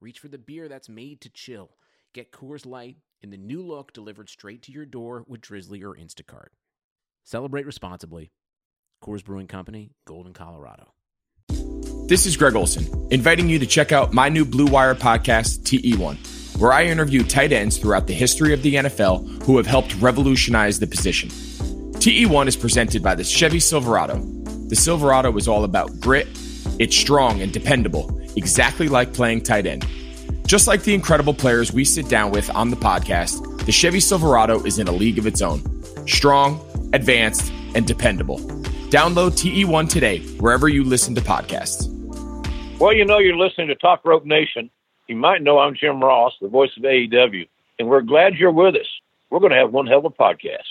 reach for the beer that's made to chill. Get Coors Light in the new look delivered straight to your door with Drizzly or Instacart. Celebrate responsibly. Coors Brewing Company, Golden, Colorado. This is Greg Olson, inviting you to check out my new Blue Wire podcast, TE1, where I interview tight ends throughout the history of the NFL who have helped revolutionize the position. TE1 is presented by the Chevy Silverado. The Silverado is all about grit, it's strong and dependable, exactly like playing tight end. Just like the incredible players we sit down with on the podcast, the Chevy Silverado is in a league of its own. Strong, advanced, and dependable. Download TE1 today, wherever you listen to podcasts. Well, you know, you're listening to Top Rope Nation. You might know I'm Jim Ross, the voice of AEW, and we're glad you're with us. We're going to have one hell of a podcast.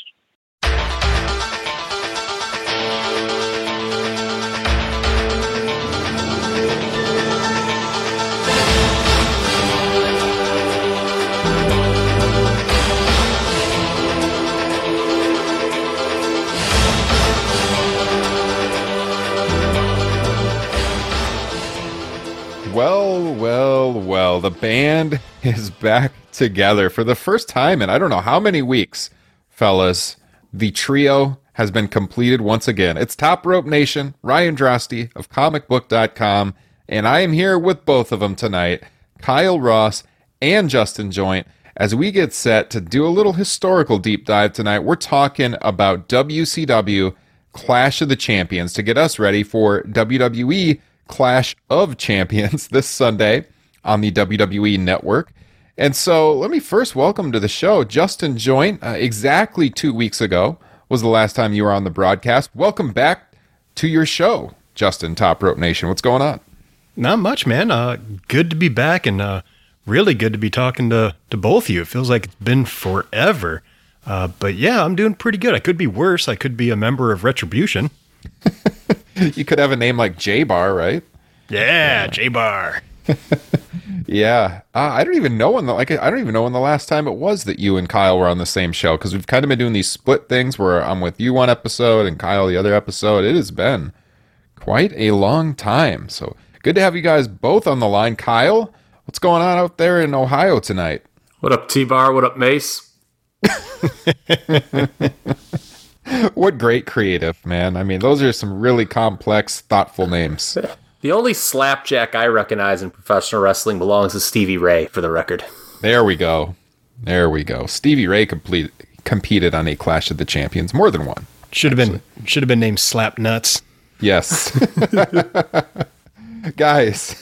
Well, well, well, the band is back together for the first time in I don't know how many weeks, fellas. The trio has been completed once again. It's Top Rope Nation, Ryan Droste of comicbook.com, and I am here with both of them tonight, Kyle Ross and Justin Joint, as we get set to do a little historical deep dive tonight. We're talking about WCW Clash of the Champions to get us ready for WWE Clash of Champions this Sunday on the WWE Network. And so let me first welcome to the show Justin Joint. Uh, exactly two weeks ago was the last time you were on the broadcast. Welcome back to your show, Justin Top Rope Nation. What's going on? Not much, man. Uh, good to be back and uh, really good to be talking to, to both of you. It feels like it's been forever. Uh, but yeah, I'm doing pretty good. I could be worse. I could be a member of Retribution. you could have a name like J Bar, right? Yeah, J Bar. yeah, uh, I don't even know when the like I don't even know when the last time it was that you and Kyle were on the same show because we've kind of been doing these split things where I'm with you one episode and Kyle the other episode. It has been quite a long time. So good to have you guys both on the line. Kyle, what's going on out there in Ohio tonight? What up, T Bar? What up, Mace? what great creative, man. I mean, those are some really complex, thoughtful names. The only slapjack I recognize in professional wrestling belongs to Stevie Ray, for the record. There we go. There we go. Stevie Ray complete, competed on a Clash of the Champions, more than one. Should have been should have been named Slap Nuts. Yes. Guys,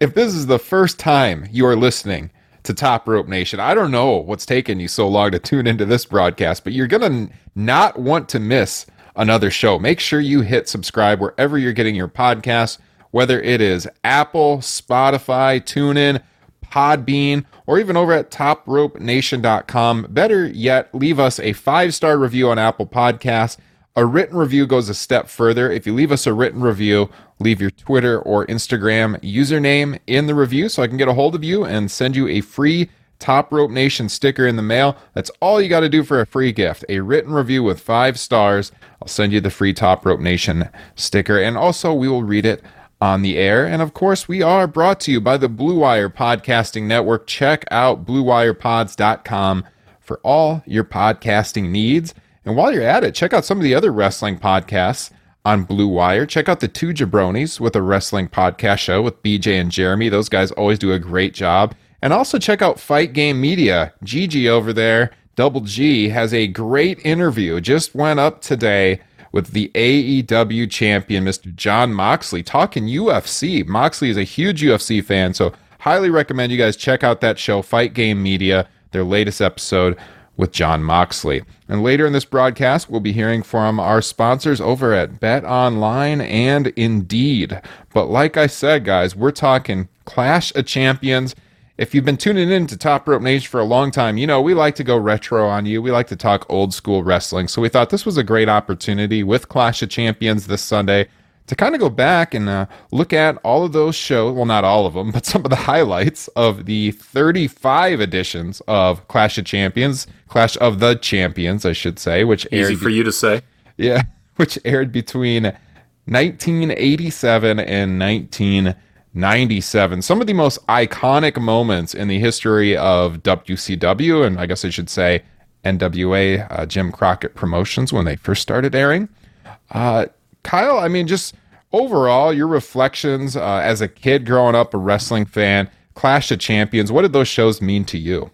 if this is the first time you are listening to Top Rope Nation, I don't know what's taken you so long to tune into this broadcast, but you're going to not want to miss another show. Make sure you hit subscribe wherever you're getting your podcasts, whether it is Apple, Spotify, TuneIn, Podbean, or even over at topropenation.com. Better yet, leave us a five star review on Apple Podcasts. A written review goes a step further. If you leave us a written review, leave your Twitter or Instagram username in the review so I can get a hold of you and send you a free Top Rope Nation sticker in the mail. That's all you got to do for a free gift. A written review with five stars. I'll send you the free Top Rope Nation sticker. And also, we will read it on the air. And of course, we are brought to you by the Blue Wire Podcasting Network. Check out BlueWirePods.com for all your podcasting needs. And while you're at it, check out some of the other wrestling podcasts on Blue Wire. Check out the Two Jabronis with a wrestling podcast show with BJ and Jeremy. Those guys always do a great job. And also check out Fight Game Media. Gigi over there, Double G, has a great interview. Just went up today with the AEW champion, Mr. Jon Moxley, talking UFC. Moxley is a huge UFC fan, so highly recommend you guys check out that show, Fight Game Media, their latest episode with Jon Moxley. And later in this broadcast, we'll be hearing from our sponsors over at Bet Online and Indeed. But like I said, guys, we're talking Clash of Champions. if you've been tuning in to Top Rope Nation for a long time, you know we like to go retro on you. We like to talk old school wrestling. So we thought this was a great opportunity with Clash of Champions this Sunday to kind of go back and uh, look at all of those shows. Well, not all of them, but some of the highlights of the 35 editions of Clash of Champions, Clash of the Champions, I should say, which Easy aired for you to say. yeah, which aired between 1987 and 1997. Some of the most iconic moments in the history of WCW, and I guess I should say NWA, uh, Jim Crockett Promotions, when they first started airing. Uh, Kyle, I mean, just overall, your reflections uh, as a kid growing up, a wrestling fan, Clash of Champions, what did those shows mean to you?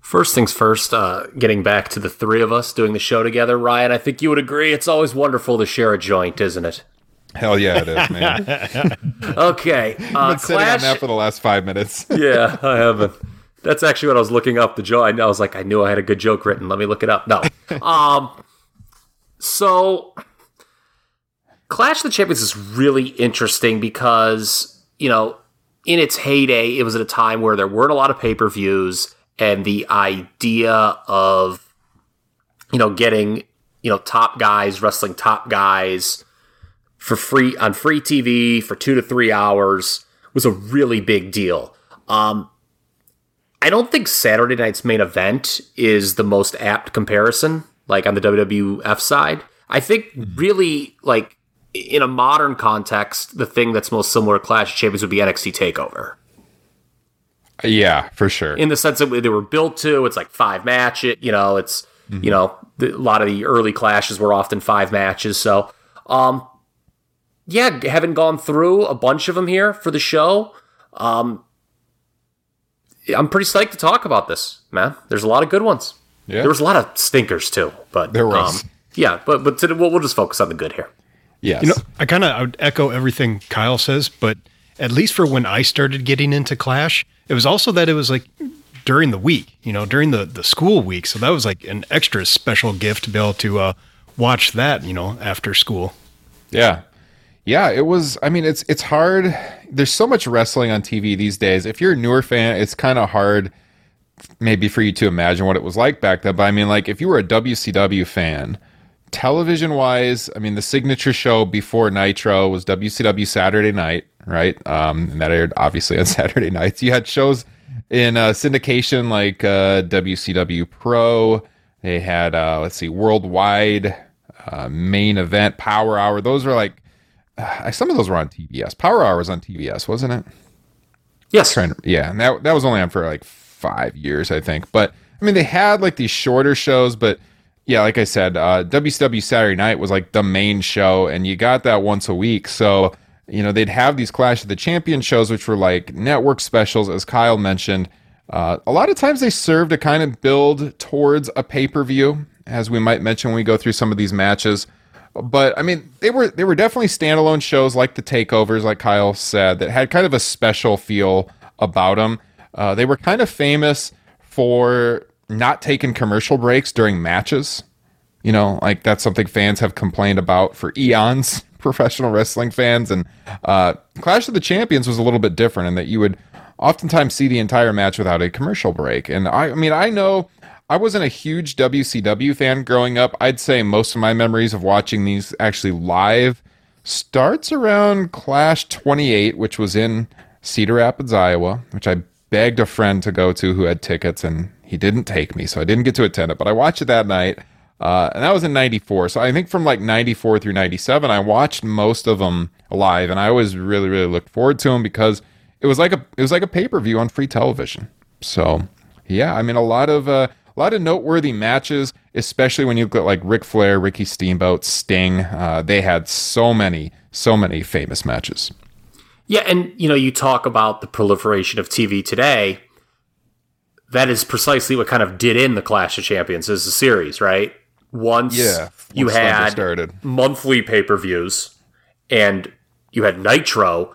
First things first, uh, getting back to the three of us doing the show together, Ryan, I think you would agree it's always wonderful to share a joint, isn't it? Hell yeah, it is, man. Okay. I've Uh, been sitting on that for the last five minutes. yeah, I haven't. That's actually what I was looking up the joke. I was like, I knew I had a good joke written. Let me look it up. No. Um. So, Clash of the Champions is really interesting because you know, in its heyday, it was at a time where there weren't a lot of pay per views, and the idea of you know getting you know top guys wrestling top guys for free on free TV for two to three hours was a really big deal. Um, I don't think Saturday night's main event is the most apt comparison, like on the WWF side. I think really like in a modern context, the thing that's most similar to Clash of Champions would be NXT Takeover. yeah, for sure. In the sense that they were built to, it's like five matches. You know, it's you know the, a lot of the early clashes were often five matches. So, um, yeah, having gone through a bunch of them here for the show, um, I'm pretty psyched to talk about this, man. There's a lot of good ones. Yeah. There was a lot of stinkers too, but There was. Um, yeah, but but today, we'll, we'll just focus on the good here. Yes. You know, I kind of I would echo everything Kyle says, but at least for when I started getting into Clash, it was also that it was like during the week, you know, during the the school week. So that was like an extra special gift to be able to uh, watch that, you know, after school. Yeah. Yeah, it was I mean it's it's hard. There's so much wrestling on TV these days. If you're a newer fan, it's kind of hard maybe for you to imagine what it was like back then. But I mean like if you were a WCW fan, television wise, I mean the signature show before Nitro was WCW Saturday Night, right? Um and that aired obviously on Saturday nights. You had shows in uh, syndication like uh, WCW Pro. They had uh, let's see, Worldwide uh, main event, Power Hour. Those were like uh, some of those were on TBS. Power Hour was on TBS, wasn't it? Yes, Trying to, yeah, and that that was only on for like five years, I think. But I mean, they had like these shorter shows, but yeah, like I said, uh, WCW Saturday Night was like the main show, and you got that once a week. So you know they'd have these Clash of the Champion shows, which were like network specials, as Kyle mentioned. Uh, a lot of times they serve to kind of build towards a pay per view, as we might mention when we go through some of these matches. But I mean, they were they were definitely standalone shows like the takeovers, like Kyle said, that had kind of a special feel about them. Uh, they were kind of famous for not taking commercial breaks during matches. You know, like that's something fans have complained about for eons, professional wrestling fans. And uh, Clash of the Champions was a little bit different in that you would oftentimes see the entire match without a commercial break. And I, I mean, I know I wasn't a huge WCW fan growing up. I'd say most of my memories of watching these actually live starts around Clash 28, which was in Cedar Rapids, Iowa, which I begged a friend to go to who had tickets and he didn't take me. So I didn't get to attend it, but I watched it that night. Uh, and that was in 94. So I think from like 94 through 97, I watched most of them live and I always really, really looked forward to them because it was like a, it was like a pay-per-view on free television. So yeah, I mean, a lot of, uh, a lot of noteworthy matches, especially when you look at like Ric Flair, Ricky Steamboat, Sting. Uh, they had so many, so many famous matches. Yeah, and you know, you talk about the proliferation of TV today. That is precisely what kind of did in the Clash of Champions as a series, right? Once Yeah, you once Thunder had started. monthly pay per views and you had Nitro,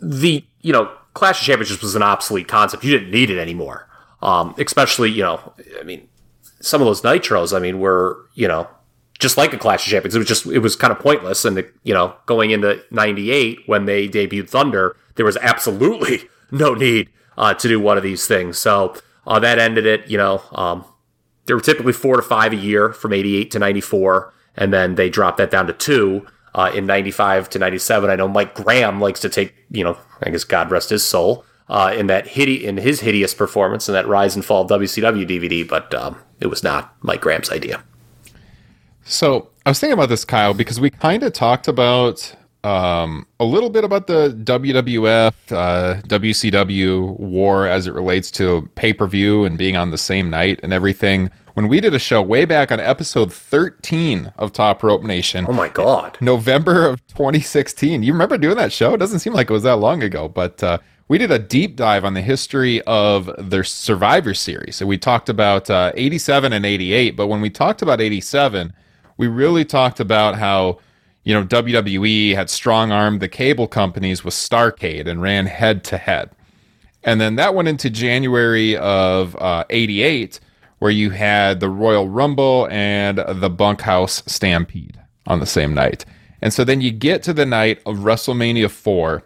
the you know Clash of Champions was an obsolete concept. You didn't need it anymore. Um, especially you know, I mean, some of those Nitros, I mean, were you know just like a Clash of Champions. It was just it was kind of pointless. And the, you know, going into '98 when they debuted Thunder, there was absolutely no need uh, to do one of these things. So uh, that ended it. You know, um, there were typically four to five a year from 88 to 94, and then they dropped that down to two uh, in 95 to 97. I know Mike Graham likes to take, you know, I guess God rest his soul, uh, in that hide- in his hideous performance in that Rise and Fall WCW DVD, but um, it was not Mike Graham's idea. So I was thinking about this, Kyle, because we kind of talked about um, a little bit about the WWF, uh, WCW war as it relates to pay per view and being on the same night and everything. When we did a show way back on episode 13 of Top Rope Nation. Oh my God. November of 2016. You remember doing that show? It doesn't seem like it was that long ago, but uh, we did a deep dive on the history of their Survivor Series. So we talked about uh, 87 and 88, but when we talked about 87, we really talked about how you know WWE had strong armed the cable companies with Starcade and ran head to head, and then that went into January of uh, '88, where you had the Royal Rumble and the Bunkhouse Stampede on the same night, and so then you get to the night of WrestleMania four,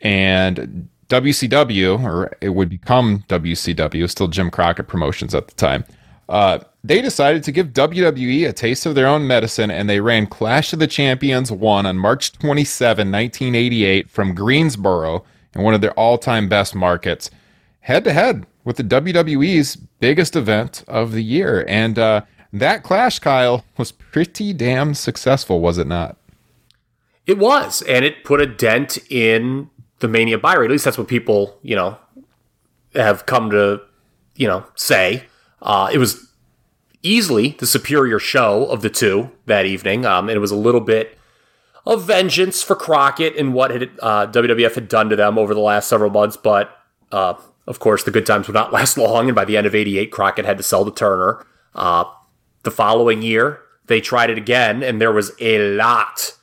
and WCW, or it would become WCW, still Jim Crockett Promotions at the time. Uh, they decided to give WWE a taste of their own medicine and they ran Clash of the Champions 1 on March 27, 1988, from Greensboro in one of their all time best markets, head to head with the WWE's biggest event of the year. And uh, that clash, Kyle, was pretty damn successful, was it not? It was, and it put a dent in the Mania buy rate. At least that's what people, you know, have come to, you know, say. Uh, it was easily the superior show of the two that evening. Um, and it was a little bit of vengeance for Crockett and what had, uh, WWF had done to them over the last several months. But uh, of course, the good times would not last long. And by the end of 88, Crockett had to sell to Turner. Uh, the following year, they tried it again, and there was a lot,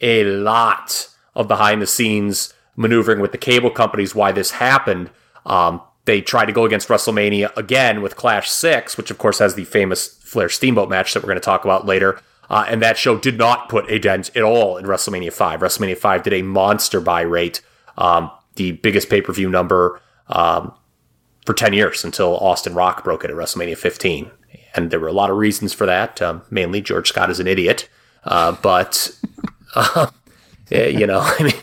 a lot of behind the scenes maneuvering with the cable companies why this happened. Um, they tried to go against WrestleMania again with Clash 6, which of course has the famous Flair Steamboat match that we're going to talk about later. Uh, and that show did not put a dent at all in WrestleMania 5. WrestleMania 5 did a monster buy rate, um, the biggest pay per view number um, for 10 years until Austin Rock broke it at WrestleMania 15. And there were a lot of reasons for that. Um, mainly, George Scott is an idiot. Uh, but, uh, you know, I mean,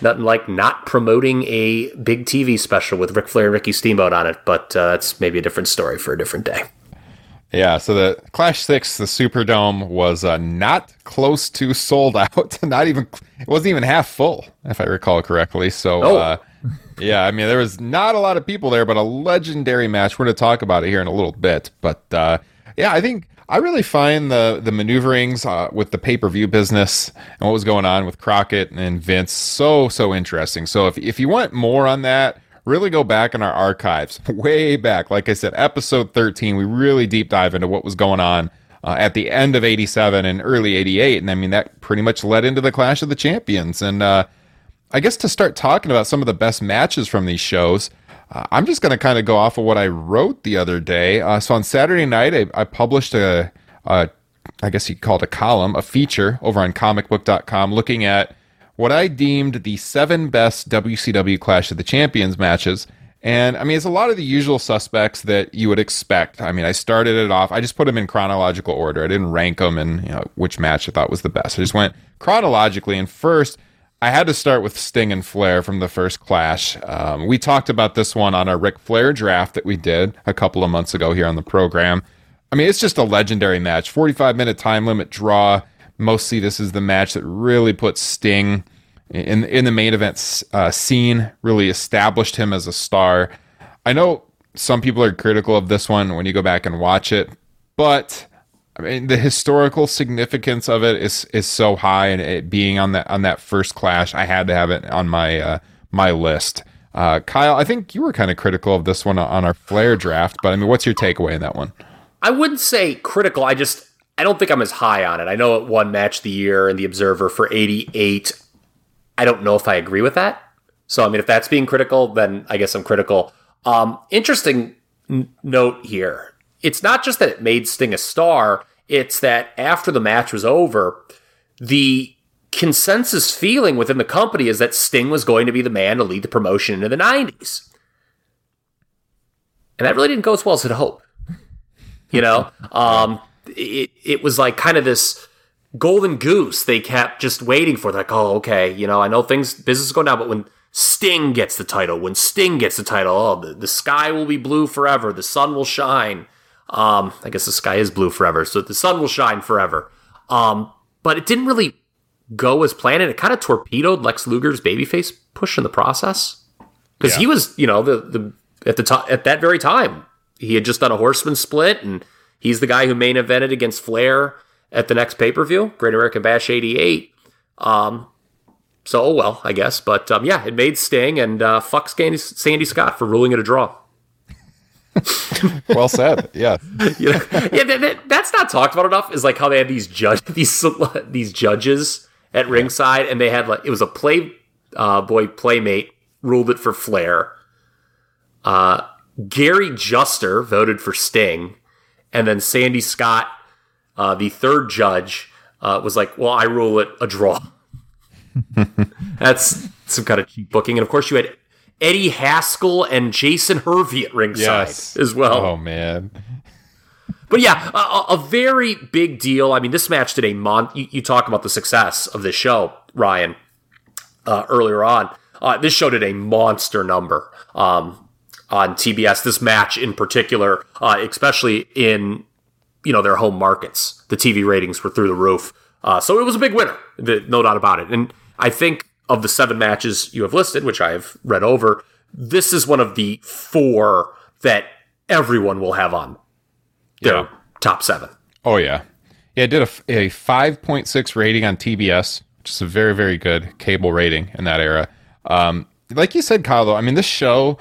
nothing like not promoting a big TV special with Ric Flair and Ricky Steamboat on it, but uh, that's maybe a different story for a different day. Yeah, so the Clash 6, the Superdome, was uh, not close to sold out. not even, it wasn't even half full, if I recall correctly. So, oh. uh, yeah, I mean, there was not a lot of people there, but a legendary match. We're going to talk about it here in a little bit. But uh, yeah, I think I really find the the maneuverings uh, with the pay per view business and what was going on with Crockett and Vince so so interesting. So if if you want more on that, really go back in our archives, way back. Like I said, episode thirteen, we really deep dive into what was going on. Uh, at the end of 87 and early 88 and i mean that pretty much led into the clash of the champions and uh, i guess to start talking about some of the best matches from these shows uh, I'm just going to kind of go off of what I wrote the other day. Uh, so on Saturday night, I, I published a, a, I guess you call it a column, a feature over on comicbook.com looking at what I deemed the seven best WCW Clash of the Champions matches. And I mean, it's a lot of the usual suspects that you would expect. I mean, I started it off, I just put them in chronological order. I didn't rank them and you know, which match I thought was the best. I just went chronologically. And first, I had to start with Sting and Flair from the first Clash. Um, we talked about this one on our Ric Flair draft that we did a couple of months ago here on the program. I mean, it's just a legendary match. 45 minute time limit draw. Mostly, this is the match that really put Sting in in the main event uh, scene. Really established him as a star. I know some people are critical of this one when you go back and watch it, but I mean, the historical significance of it is is so high, and it being on that on that first clash, I had to have it on my uh, my list. Uh, Kyle, I think you were kind of critical of this one on our Flair draft, but I mean, what's your takeaway in that one? I wouldn't say critical. I just I don't think I'm as high on it. I know it won Match the Year and the Observer for 88. I don't know if I agree with that. So I mean, if that's being critical, then I guess I'm critical. Um, interesting n- note here it's not just that it made Sting a star, it's that after the match was over, the consensus feeling within the company is that Sting was going to be the man to lead the promotion into the 90s. And that really didn't go as well as I'd hoped. You know, um, it, it was like kind of this golden goose they kept just waiting for. Like, oh, okay, you know, I know things, business is going down, but when Sting gets the title, when Sting gets the title, oh, the, the sky will be blue forever, the sun will shine. Um, I guess the sky is blue forever, so the sun will shine forever. Um, but it didn't really go as planned, and it kind of torpedoed Lex Luger's babyface push in the process because Yeah. he was, you know, the the at the time at that very time he had just done a Horseman split, and he's the guy who main evented against Flair at the next pay per view, Great American Bash '88. Um, so oh well, I guess, but um, yeah, it made Sting and uh, fuck Sandy, Sandy Scott for ruling it a draw. Well said. Yeah. you know, yeah, that, that- that's not talked about enough. Is like how they had these judge these these judges at ringside, and they had like it was a play uh, boy playmate ruled it for Flair. Uh, Gary Juster voted for Sting, and then Sandy Scott, uh, the third judge, uh, was like, "Well, I rule it a draw." that's some kind of cheap booking, and of course you had. Eddie Haskell and Jason Hervey at ringside Yes. as well. Oh man. But yeah, a, a- very big deal. I mean, this match did a mon. You, you talk about the success of this show, Ryan, uh, earlier on. Uh, this show did a monster number um, on TBS. This match in particular, uh, especially in you know their home markets, the TV ratings were through the roof. Uh, so it was a big winner, no doubt about it. And I think of the seven matches you have listed, which I have read over, this is one of the four that everyone will have on their Yeah. top seven. Oh yeah. Yeah, it did a, a 5.6 rating on TBS, which is a very, very good cable rating in that era. Um, like you said, Kyle, though, I mean, this show,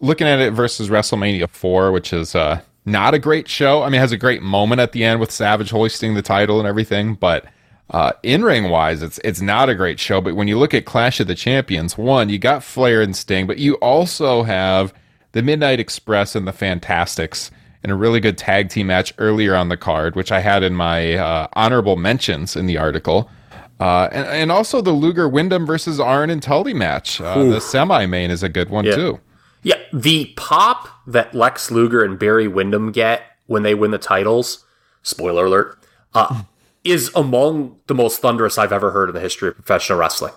looking at it versus WrestleMania 4, which is uh, not a great show. I mean, it has a great moment at the end with Savage hoisting the title and everything, but uh, in ring wise, it's it's not a great show. But when you look at Clash of the Champions, one, you got Flair and Sting, but you also have the Midnight Express and the Fantastics in a really good tag team match earlier on the card, which I had in my uh, honorable mentions in the article. Uh, and, and also the Luger Windham versus Arn and Tully match. Uh, the semi main is a good one too. Yeah, the pop that Lex Luger and Barry Windham get when they win the titles, spoiler alert, uh, is among the most thunderous I've ever heard in the history of professional wrestling.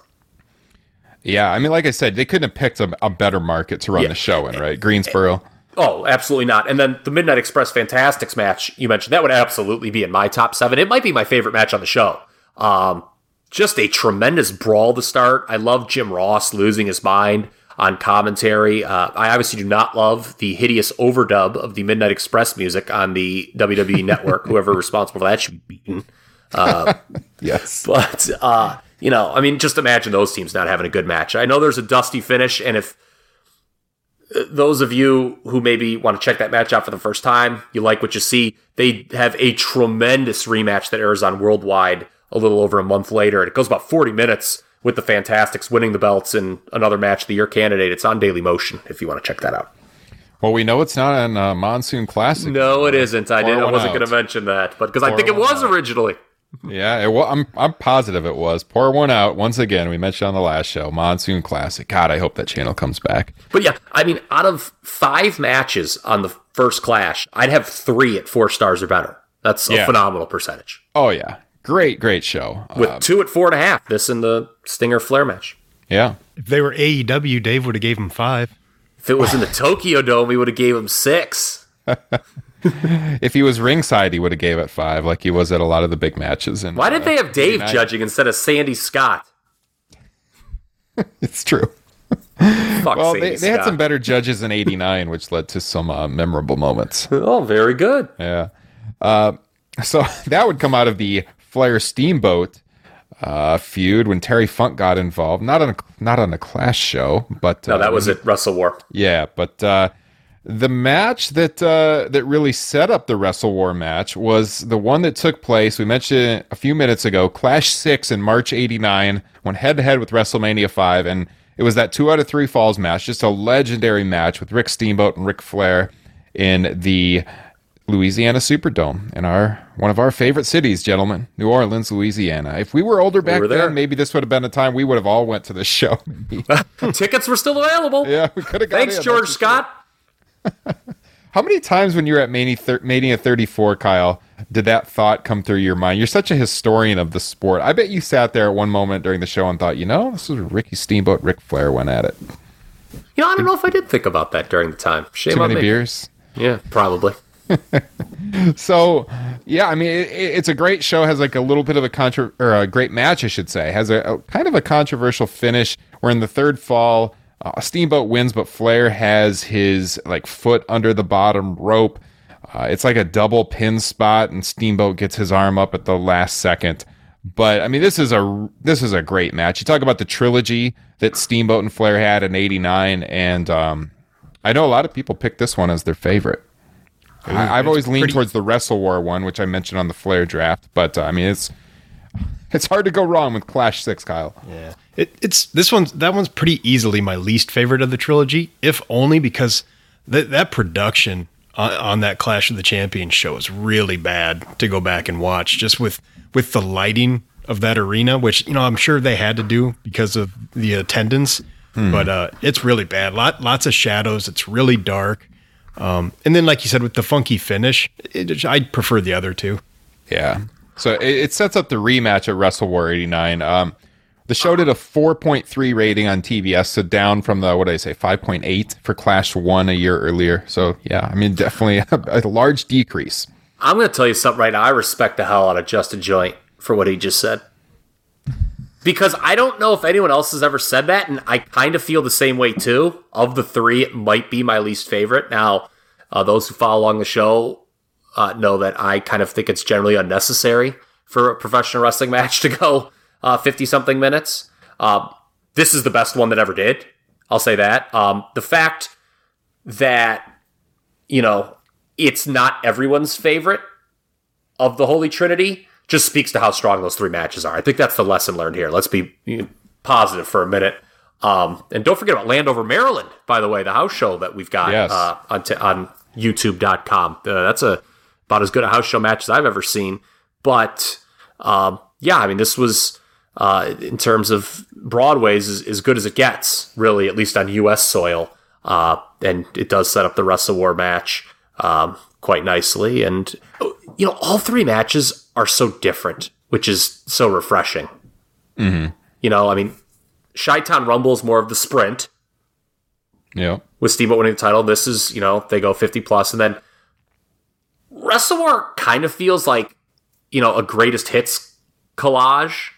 Yeah, I mean, like I said, they couldn't have picked a, a better market to run Yeah. the show in, right? Greensboro. Oh, absolutely not. And then the Midnight Express Fantastics match you mentioned, that would absolutely be in my top seven. It might be my favorite match on the show. Um, just a tremendous brawl to start. I love Jim Ross losing his mind on commentary. Uh, I obviously do not love the hideous overdub of the Midnight Express music on the WWE network. Whoever responsible for that should be beaten. Yes. But uh, you know, I mean, just imagine those teams not having a good match. I know there's a dusty finish, and if uh, those of you who maybe want to check that match out for the first time, you like what you see, they have a tremendous rematch that airs on Worldwide a little over a month later. And It goes about 40 minutes with the Fantastics winning the belts in another match of the year candidate. It's on Daily Motion if you want to check that out. Well, we know it's not on uh, Monsoon Classic. No, it isn't. I did. I wasn't going to mention that, but because I think it was out. originally. Yeah, it wa- I'm I'm positive it was. Pour one out once again. We mentioned on the last show, Monsoon Classic. God, I hope that channel comes back. But yeah, I mean, out of five matches on the first Clash, I'd have three at four stars or better. That's a Yeah. phenomenal percentage. Oh yeah, great, great show. With Uh, two at four and a half, this and the Stinger Flair match. yeah, If they were AEW, Dave would have gave him five. If it was in the Tokyo Dome, he would have gave him six. if he was ringside, he would have gave it five, like he was at a lot of the big matches. And Why did they have Dave 89. judging instead of Sandy Scott? It's true. Fuck Well, Sandy they, they had some better judges in '89, which led to some uh, memorable moments. Oh, very good. Yeah. Uh, so that would come out of the Flair Steamboat uh, feud when Terry Funk got involved. Not on a, not on a Clash show, but No, uh, that was at Wrestle War. Yeah, but uh, the match that uh, that really set up the Wrestle War match was the one that took place. We mentioned it a few minutes ago. Clash Six in March '89 went head to head with WrestleMania Five, and it was that two out of three falls match. Just a legendary match with Rick Steamboat and Ric Flair in the Louisiana Superdome in our one of our favorite cities, gentlemen, New Orleans, Louisiana. If we were older back were there. then, maybe this would have been a time we would have all went to this show. Tickets were still available. yeah, we could have. Thanks, George Scott. How many times when you were at Mania, thir- Mania 34, Kyle, did that thought come through your mind? You're such a historian of the sport. I bet you sat there at one moment during the show and thought, you know, this is Ricky Steamboat, Ric Flair went at it. You know, I don't know if I did think about that during the time. Shame Too many me. beers. Yeah, probably. So, yeah, I mean, it, it's a great show. Has like a little bit of a contra- or a great match, I should say. Has a, a kind of a controversial finish. Where in the third fall, uh, Steamboat wins, but Flair has his like foot under the bottom rope. Uh, it's like a double pin spot, and Steamboat gets his arm up at the last second. But I mean, this is a this is a great match. You talk about the trilogy that Steamboat and Flair had in '89, and um, I know a lot of people pick this one as their favorite. I, I've always leaned pretty- towards the Wrestle War one, which I mentioned on the Flair draft. But uh, I mean, it's it's hard to go wrong with Clash Six, Kyle. Yeah, it, it's this one's that one's pretty easily my least favorite of the trilogy, if only because that that production on, on that Clash of the Champions show is really bad to go back and watch. Just with with the lighting of that arena, which you know I'm sure they had to do because of the attendance, but uh, it's really bad. Lot lots of shadows. It's really dark. Um, and then, like you said, with the funky finish, it, I prefer the other two. Yeah. So it, it sets up the rematch at Wrestle War 89. Um, the show did a 4.3 rating on TBS, so down from the, what did I say, 5.8 for Clash 1 a year earlier. So, yeah, I mean, definitely a, a large decrease. I'm going to tell you something right now. I respect the hell out of Justin Joint for what he just said. Because I don't know if anyone else has ever said that, and I kind of feel the same way too. Of the three, it might be my least favorite. Now, uh, those who follow along the show uh, know that I kind of think it's generally unnecessary for a professional wrestling match to go 50 something minutes. Uh, this is the best one that ever did. I'll say that. Um, the fact that, you know, it's not everyone's favorite of the Holy Trinity just speaks to how strong those three matches are. I think that's the lesson learned here. Let's be positive for a minute. Um, and don't forget about Landover, Maryland, by the way, the house show that we've got Yes. uh, on, t- on YouTube.com. Uh, that's a about as good a house show match as I've ever seen. But um, yeah, I mean, this was uh, in terms of Broadway's is as good as it gets, really, at least on U.S. soil. Uh, and it does set up the Wrestle War match um, quite nicely. And you know, all three matches are so different, which is so refreshing. You know, I mean, Chi Town Rumble is more of the sprint Yeah. with Steamboat winning the title. This is, you know, they go 50 plus, and then Wrestle War kind of feels like, you know, a greatest hits collage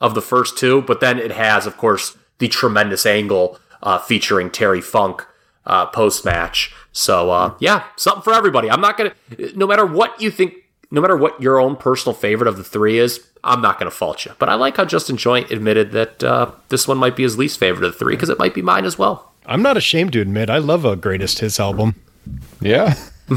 of the first two, but then it has, of course, the tremendous angle uh, featuring Terry Funk uh, post match. So, uh, yeah, something for everybody. I'm not going to, no matter what you think, no matter what your own personal favorite of the three is, I'm not going to fault you. But I like how Justin Joint admitted that uh, this one might be his least favorite of the three because it might be mine as well. I'm not ashamed to admit I love a greatest hits album. Yeah.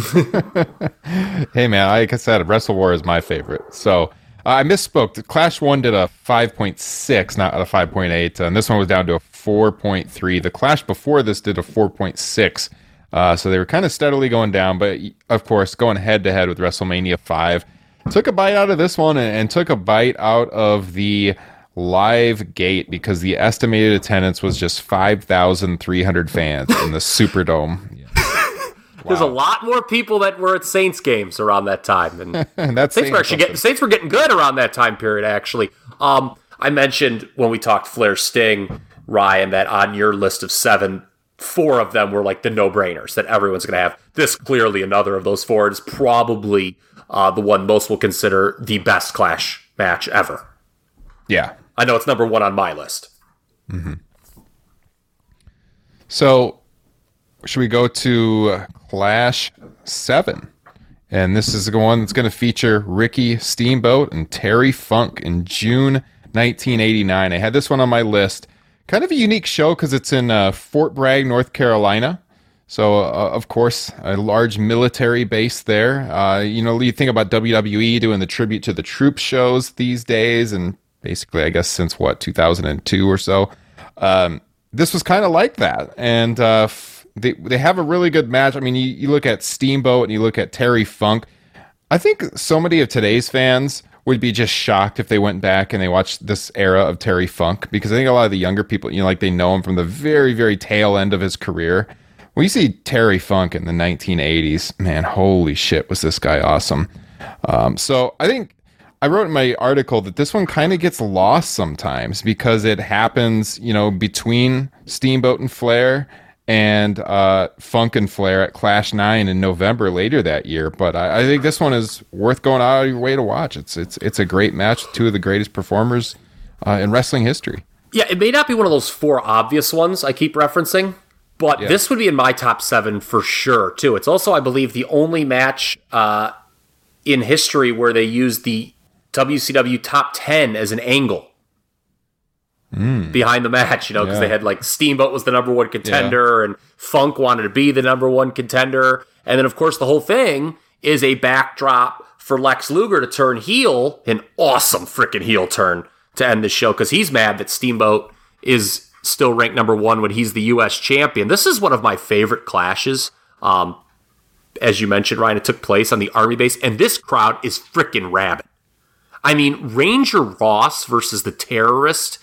hey man, like I said, Wrestle War is my favorite. So uh, I misspoke. The Clash One did a 5.6, not a 5.8, and this one was down to a 4.3. The Clash before this did a 4.6. Uh, so they were kind of steadily going down, but of course, going head to head with WrestleMania 5, took a bite out of this one and, and took a bite out of the live gate because the estimated attendance was just 5,300 fans in the Superdome. There's a lot more people that were at Saints games around that time, and And that's Saints were actually getting. Saints were getting good around that time period. Actually, um, I mentioned when we talked Flair Sting, Ryan, that on your list of seven, four of them were like the no brainers that everyone's going to have. This clearly another of those four is probably uh, the one most will consider the best Clash match ever. Yeah. I know it's number one on my list. So, should we go to Clash 7? And this is the one that's going to feature Ricky Steamboat and Terry Funk in June 1989. I had this one on my list. Kind of a unique show because it's in uh, Fort Bragg, North Carolina. So, uh, of course, a large military base there. Uh, you know, you think about WWE doing the tribute to the troops shows these days, and basically, I guess, since what, 2002 or so. Um, this was kind of like that. And uh, they they have a really good match. I mean, you, you look at Steamboat and you look at Terry Funk. I think so many of today's fans would be just shocked if they went back and they watched this era of Terry Funk because I think a lot of the younger people, you know, like they know him from the very, very tail end of his career. When you see Terry Funk in the 1980s, man, holy shit, was this guy awesome. Um, so I think I wrote in my article that this one kind of gets lost sometimes because it happens, you know, between Steamboat and Flair and uh, Funk and Flair at Clash Nine in November later that year. But I, I, think this one is worth going out of your way to watch. It's it's it's a great match. Two of the greatest performers uh, in wrestling history. Yeah, it may not be one of those four obvious ones I keep referencing, but yeah. this would be in my top seven for sure too. It's also, I believe, the only match uh, in history where they used the WCW top ten as an angle mm. behind the match, you know, because yeah. they had like Steamboat was the number one contender yeah. and Funk wanted to be the number one contender. And then, of course, the whole thing is a backdrop for Lex Luger to turn heel, an awesome freaking heel turn to end the show because he's mad that Steamboat is still ranked number one when he's the U.S. champion. This is one of my favorite clashes. Um, as you mentioned, Ryan, it took place on the Army base, and this crowd is freaking rabid. I mean, Ranger Ross versus the terrorist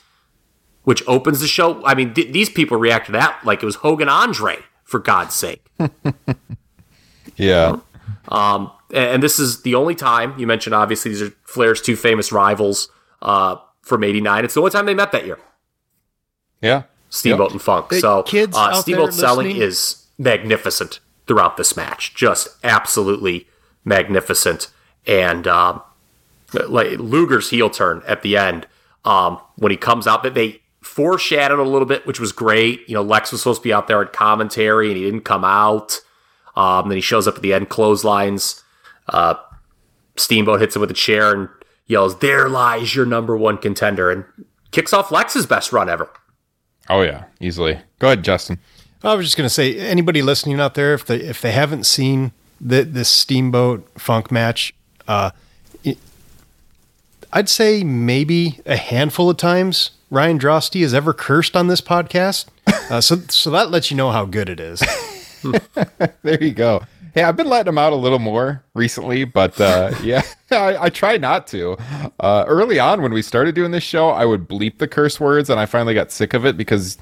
which opens the show. I mean, th- these people react to that like it was Hogan Andre, for God's sake. yeah. Um, and, and, this is the only time you mentioned. Obviously, these are Flair's two famous rivals uh, from '89. It's the only time they met that year. Yeah. Steamboat yep. and Funk. Hey, so, kids uh, Steamboat selling is magnificent throughout this match. Just absolutely magnificent. And um, like Luger's heel turn at the end um, when he comes out, that they foreshadowed a little bit, which was great. You know, Lex was supposed to be out there at commentary and he didn't come out. Um, then he shows up at the end, clotheslines. Uh, Steamboat hits him with a chair and yells, There lies your number one contender, and kicks off Lex's best run ever. Oh, yeah, easily. Go ahead, Justin. I was just going to say, anybody listening out there, if they if they haven't seen the, this Steamboat Funk match, uh, I'd say maybe a handful of times Ryan Droste has ever cursed on this podcast. Uh, so, so that lets you know how good it is. there you go. Hey, I've been letting him out a little more recently, but uh, yeah, I, I, try not to. Uh, early on, when we started doing this show, I would bleep the curse words, and I finally got sick of it because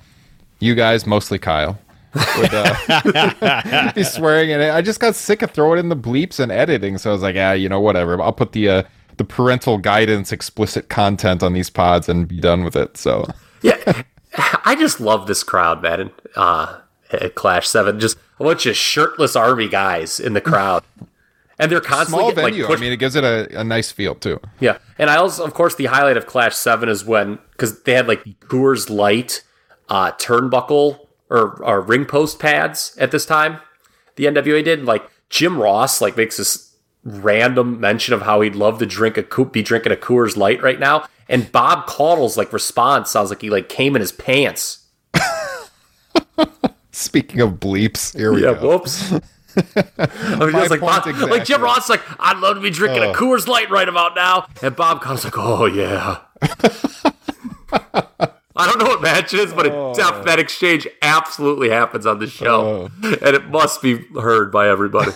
you guys, mostly Kyle, would uh, be swearing, and I just got sick of throwing in the bleeps and editing. So I was like, yeah, you know, whatever. I'll put the uh, the parental guidance explicit content on these pods and be done with it. So yeah, I just love this crowd, man. Uh, at Clash Seven, just a bunch of shirtless army guys in the crowd. And they're constantly small getting, venue. Like, I mean, it gives it a, a nice feel too. Yeah, and I also, of course, the highlight of Clash Seven is when because they had like Coors Light uh, turnbuckle or, or ring post pads at this time. The NWA did like Jim Ross like makes this random mention of how he'd love to drink a Coop, be drinking a Coors Light right now, and Bob Caudle's like response sounds like he like came in his pants. Speaking of bleeps, here we yeah, go. Whoops. I mean, like, Bob, exactly. like Jim Ross, like I'd love to be drinking a oh. Coors Light right about now, and Bob Caudle's like, oh yeah. I don't know what match it is, but oh. it, that exchange absolutely happens on the show, oh. and it must be heard by everybody.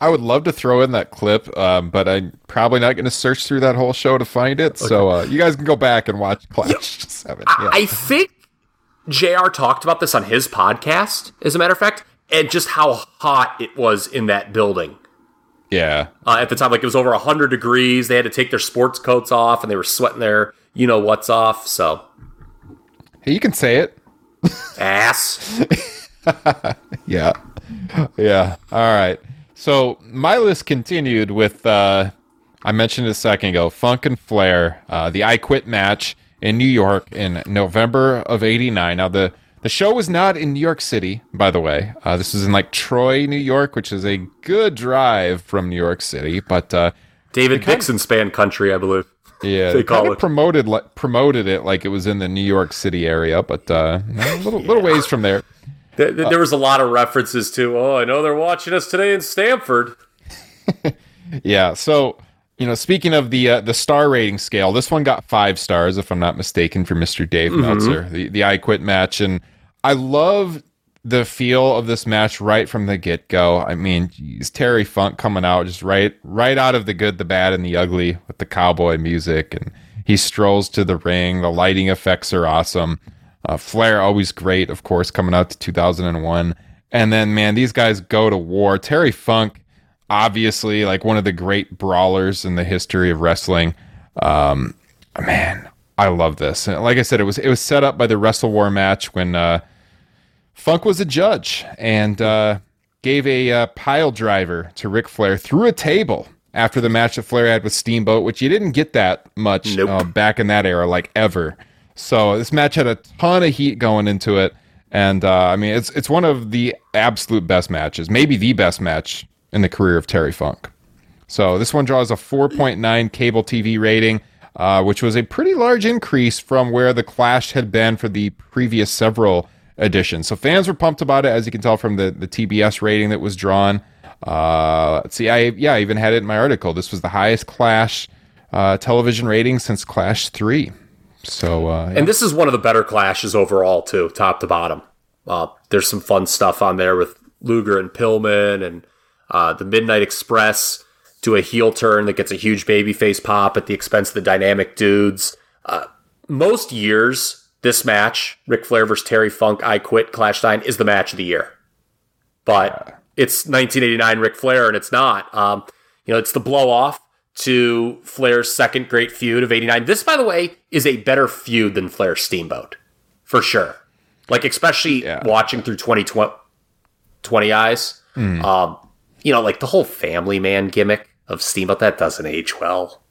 I would love to throw in that clip, um, but I'm probably not going to search through that whole show to find it. Okay. So uh, you guys can go back and watch Clash yeah. Seven. Yeah. I think Jr. talked about this on his podcast, as a matter of fact, and just how hot it was in that building. Yeah. Uh, at the time, like it was over hundred degrees. They had to take their sports coats off, and they were sweating their, you know, what's off. So, hey, you can say it. Ass. yeah. Yeah. All right. So my list continued with uh, I mentioned a second ago, Funk and Flair, uh, the I Quit match in New York in November of '89. Now the the show was not in New York City, by the way. Uh, this was in like Troy, New York, which is a good drive from New York City. But uh, David Dixon of, span country, I believe. Yeah, they call it. promoted like, promoted it like it was in the New York City area, but uh, a little, yeah. little ways from there. There, there was a lot of references to, oh, I know they're watching us today in Stamford. yeah. So, you know, speaking of the uh, the star rating scale, this one got five stars, if I'm not mistaken, for Mr. Dave mm-hmm. Meltzer, the the I Quit match, and I love the feel of this match right from the get go. I mean, geez, Terry Funk coming out just right right out of the good, the bad, and the ugly with the cowboy music, and he strolls to the ring. The lighting effects are awesome. Uh, Flair always great, of course, coming out to 2001. And then, man, these guys go to war. Terry Funk, obviously, like one of the great brawlers in the history of wrestling. Um, man, I love this. And like I said, it was it was set up by the Wrestle War match when uh, Funk was a judge and uh, gave a uh, pile driver to Ric Flair through a table after the match that Flair had with Steamboat, which you didn't get that much Nope. uh, back in that era, like ever. So this match had a ton of heat going into it, and uh, I mean, it's it's one of the absolute best matches, maybe the best match in the career of Terry Funk. So this one draws a 4.9 cable TV rating, uh, which was a pretty large increase from where the Clash had been for the previous several editions. So fans were pumped about it, as you can tell from the, the TBS rating that was drawn. Uh, let's see, I yeah, I even had it in my article. This was the highest Clash uh, television rating since Clash Three. So uh, And this is one of the better clashes overall, too, top to bottom. Uh, there's some fun stuff on there with Luger and Pillman and uh, the Midnight Express to a heel turn that gets a huge babyface pop at the expense of the dynamic dudes. Uh, most years, this match, Ric Flair versus Terry Funk, I Quit, Clash 9, is the match of the year. But it's 1989 Ric Flair, and it's not. Um, you know, it's the blow off to Flair's second great feud of 89. This, by the way, is a better feud than Flair Steamboat, for sure. Like, especially Yeah. watching through 2020 20 eyes. Um, you know, like the whole family man gimmick of Steamboat, that doesn't age well.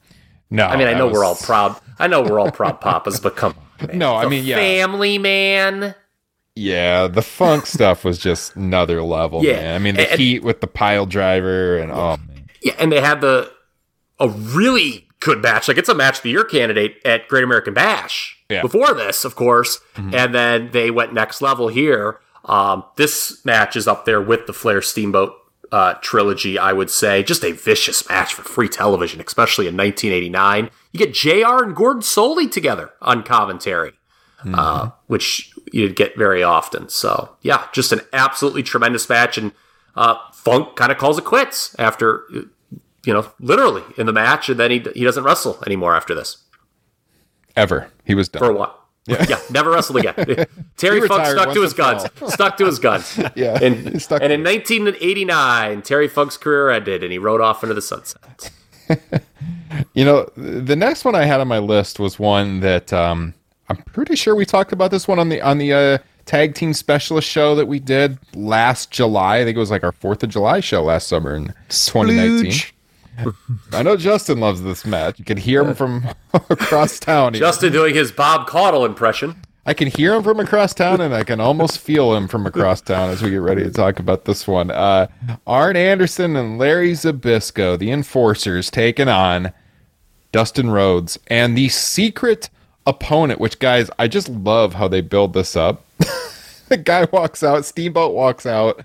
no, I mean, I know was- we're all proud. I know we're all proud papas, but come on. man. No, I mean, yeah. Family man. Yeah, the funk stuff was just another level, Yeah. man. I mean, the And- heat with the pile driver and oh. Yeah, and they had the a really good match. Like it's a match of the year candidate at Great American Bash. Yeah. Before this, of course, and then they went next level here. Um, this match is up there with the Flair Steamboat uh, trilogy. I would say just a vicious match for free television, especially in 1989. You get Jr. and Gordon Solie together on commentary uh, which you'd get very often. So yeah, just an absolutely tremendous match, and uh, Funk kind of calls it quits after, you know, literally in the match, and then he he doesn't wrestle anymore after this Ever. He was done. for a while. Yeah, yeah never wrestled again. Terry Funk stuck to his guns. Stuck to his guns. Yeah, And, stuck and in 1989, Terry Funk's career ended, and he rode off into the sunset. You know, the next one I had on my list was one that um, I'm pretty sure we talked about this one on the on the uh, tag team specialist show that we did last July. I think it was like our Fourth of July show last summer in 2019. Splooge. I know Justin loves this match. You can hear him from across town. here. Justin doing his Bob Caudle impression. I can hear him from across town, and I can almost feel him from across town as we get ready to talk about this one. Uh, Arn Anderson and Larry Zbyszko, the enforcers, taking on Dustin Rhodes and the secret opponent. Which, guys, I just love how they build this up. the guy walks out, Steamboat walks out,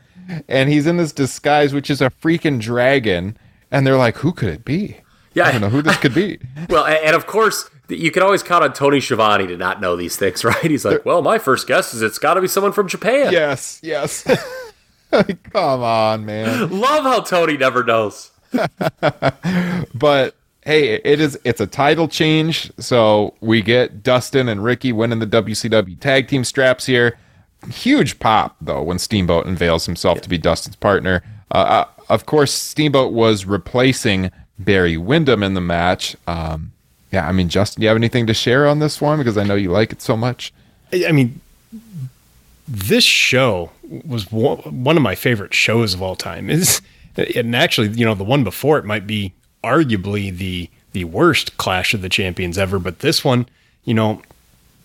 and he's in this disguise, which is a freaking dragon. And they're like, "Who could it be? Yeah. I don't know who this could be." Well, and of course, you can always count on Tony Schiavone to not know these things, right? He's like, well, my first guess is it's got to be someone from Japan. yes, yes. Come on, man. Love how Tony never knows. but hey, it is it's a title change, so we get Dustin and Ricky winning the WCW tag team straps here. Huge pop though when Steamboat unveils himself to be Dustin's partner. Uh, uh, of course, Steamboat was replacing Barry Windham in the match. Um, yeah, I mean, Justin, do you have anything to share on this one? Because I know you like it so much. I mean, this show was one one of my favorite shows of all time. Is and actually, you know, the one before it might be arguably the the worst Clash of the Champions ever, but this one, you know,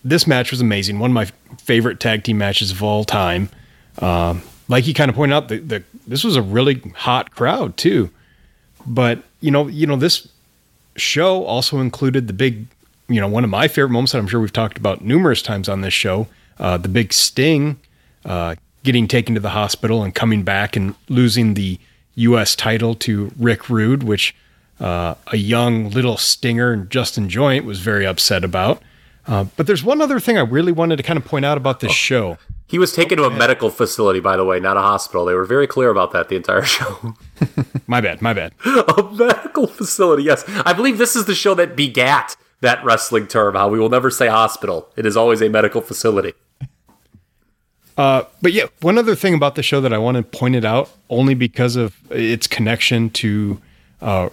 this match was amazing. One of my favorite tag team matches of all time. Um, like you kind of pointed out, the, the this was a really hot crowd too. But you know, you know, this show also included the big, you know, one of my favorite moments that I'm sure we've talked about numerous times on this show, uh, the big Sting uh, getting taken to the hospital and coming back and losing the U.S. title to Rick Rude, which uh, a young little Stinger and Justin Joint was very upset about. Uh, but there's one other thing I really wanted to kind of point out about this show. He was taken to a medical facility, by the way, not a hospital. They were very clear about that the entire show. My bad, my bad. a medical facility, yes. I believe this is the show that begat that wrestling term, how we will never say hospital. It is always a medical facility. Uh, but yeah, one other thing about the show that I want to point it out, only because of its connection to uh,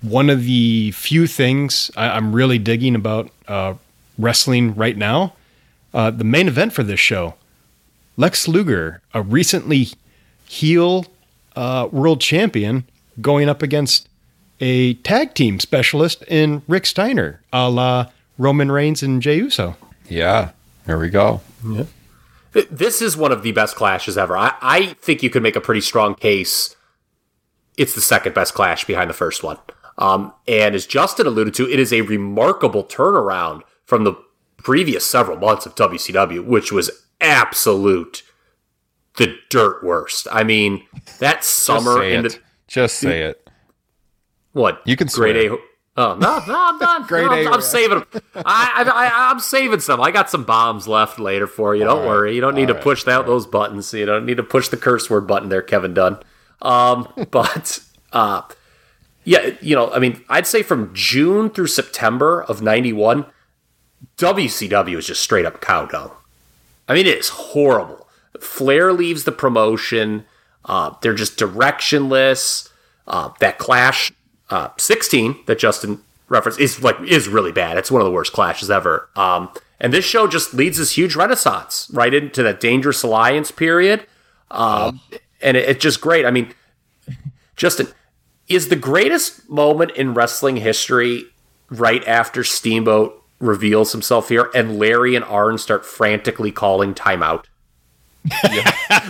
one of the few things I, am really digging about uh, wrestling right now. Uh, the main event for this show Lex Luger, a recently heel uh, world champion, going up against a tag team specialist in Rick Steiner, a la Roman Reigns and Jey Uso. Yeah, here we go. Yeah. This is one of the best clashes ever. I, I think you could make a pretty strong case. It's the second best clash behind the first one. Um, and as Justin alluded to, it is a remarkable turnaround from the previous several months of WCW, which was absolute the dirt worst. I mean, that summer in the just say it. What you can grade swear. A. Oh no, no, I'm done. Grade no, I'm, A, I'm saving them. I, I, am saving some. I got some bombs left later for you. Don't All worry. You don't need All to right. push out those buttons. You don't need to push the curse word button there, Kevin Dunn. Um, but uh, yeah, you know, I mean, I'd say from June through September of '91, WCW is just straight up cow dung. I mean, it is horrible. Flair leaves the promotion. Uh, they're just directionless. Uh, that Clash uh, 16 that Justin referenced is like is really bad. It's one of the worst clashes ever. Um, and this show just leads this huge renaissance right into that Dangerous Alliance period. Um, and it, it's just great. I mean, Justin, is the greatest moment in wrestling history right after Steamboat reveals himself here and Larry and Arn start frantically calling timeout.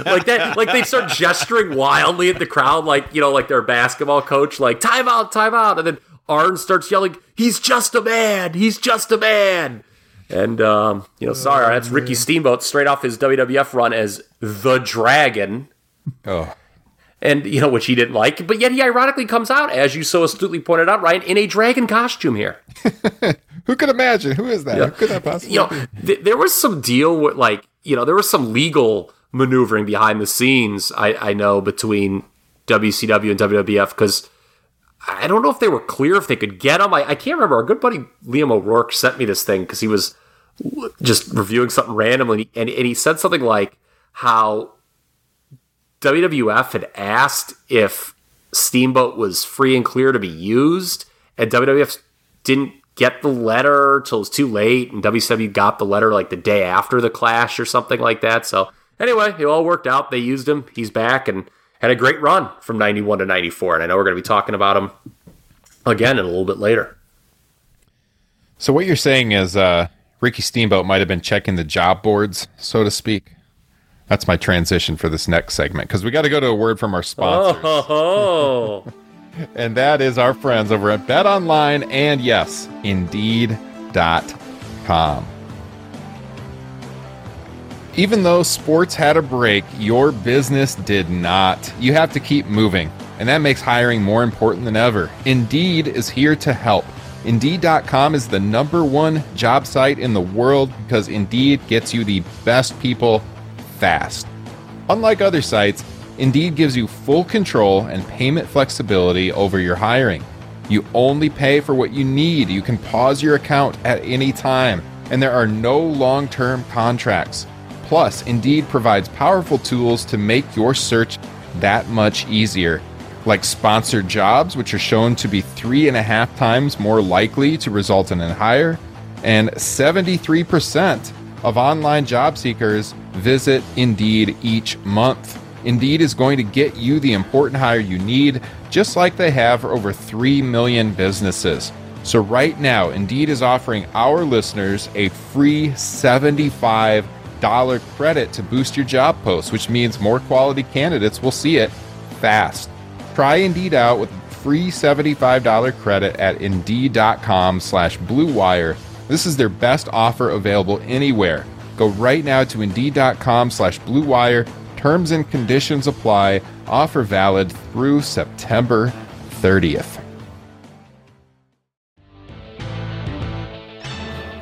like that, like they start gesturing wildly at the crowd, like you know, like their basketball coach, like timeout, timeout, and then Arn starts yelling, "He's just a man! He's just a man!" And um, you know, sorry, that's Ricky Steamboat straight off his WWF run as the Dragon Oh, and you know which he didn't like but yet he ironically comes out as you so astutely pointed out ryan in a dragon costume here who could imagine? Who is that? Yeah. Who could that possibly you know be? th- there was some deal with like you know there was some legal maneuvering behind the scenes i, I know between wcw and wwf because i don't know if they were clear if they could get him i, I can't remember our good buddy liam o'rourke sent me this thing because he was just reviewing something randomly and, and he said something like how WWF had asked if Steamboat was free and clear to be used, and WWF didn't get the letter till it was too late, and WCW got the letter like the day after the clash or something like that. So anyway, it all worked out. They used him. He's back and had a great run from 91 to 94. And I know we're going to be talking about him again in a little bit later. So what you're saying is uh, Ricky Steamboat might have been checking the job boards, so to speak. That's my transition for this next segment because we got to go to a word from our sponsors, Oh, and that is our friends over at Bet Online and yes, Indeed.com. Even though sports had a break, your business did not. You have to keep moving, and that makes hiring more important than ever. Indeed is here to help. Indeed.com is the number one job site in the world because Indeed gets you the best people fast. Unlike other sites, Indeed gives you full control and payment flexibility over your hiring. You only pay for what you need. You can pause your account at any time, and there are no long term contracts. Plus, Indeed provides powerful tools to make your search that much easier, like sponsored jobs, which are shown to be three and a half times more likely to result in a hire, and 73% of online job seekers visit Indeed each month. Indeed is going to get you the important hire you need, just like they have for over 3 million businesses. So, right now, Indeed is offering our listeners a free $75 credit to boost your job post, which means more quality candidates will see it fast. Try Indeed out with a free $75 credit at Indeed.com slash Blue Wire. This is their best offer available anywhere. Go right now to Indeed.com slash Blue Wire. Terms and conditions apply. Offer valid through September 30th.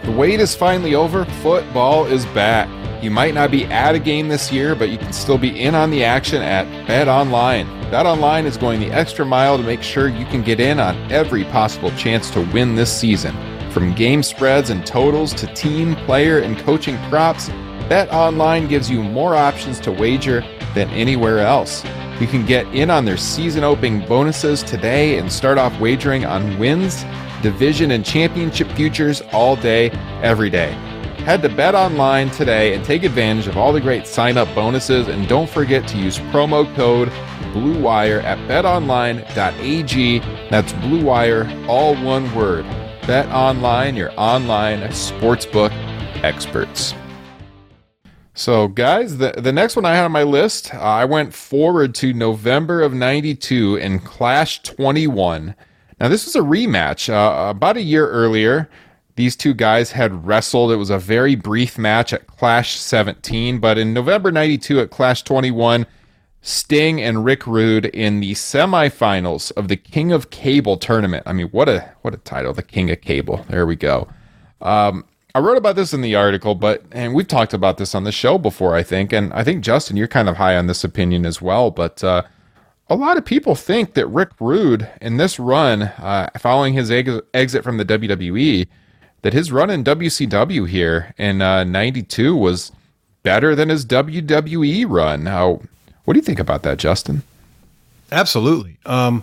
The wait is finally over. Football is back. You might not be at a game this year, but you can still be in on the action at Bet Online. Bet Online is going the extra mile to make sure you can get in on every possible chance to win this season. From game spreads and totals to team, player, and coaching props, Bet Online gives you more options to wager than anywhere else. You can get in on their season opening bonuses today and start off wagering on wins, division, and championship futures all day, every day. Head to Bet Online today and take advantage of all the great sign up bonuses. And don't forget to use promo code BlueWire at betonline.ag. That's BlueWire, all one word. Bet Online, your online sportsbook experts. So, guys, the, the next one I had on my list, uh, I went forward to November of 92 in Clash 21. Now, this was a rematch. Uh, about a year earlier, these two guys had wrestled. It was a very brief match at Clash 17, but in November 92 at Clash 21, Sting and Rick Rude in the semifinals of the King of Cable tournament. I mean, what a what a title, the King of Cable. There we go. Um, I wrote about this in the article, but and we've talked about this on the show before, I think, and I think Justin, you're kind of high on this opinion as well. But uh, a lot of people think that Rick Rude in this run, uh, following his ex- exit from the WWE, that his run in WCW here in '92 uh, was better than his WWE run. How? What do you think about that, Justin? Absolutely. Um,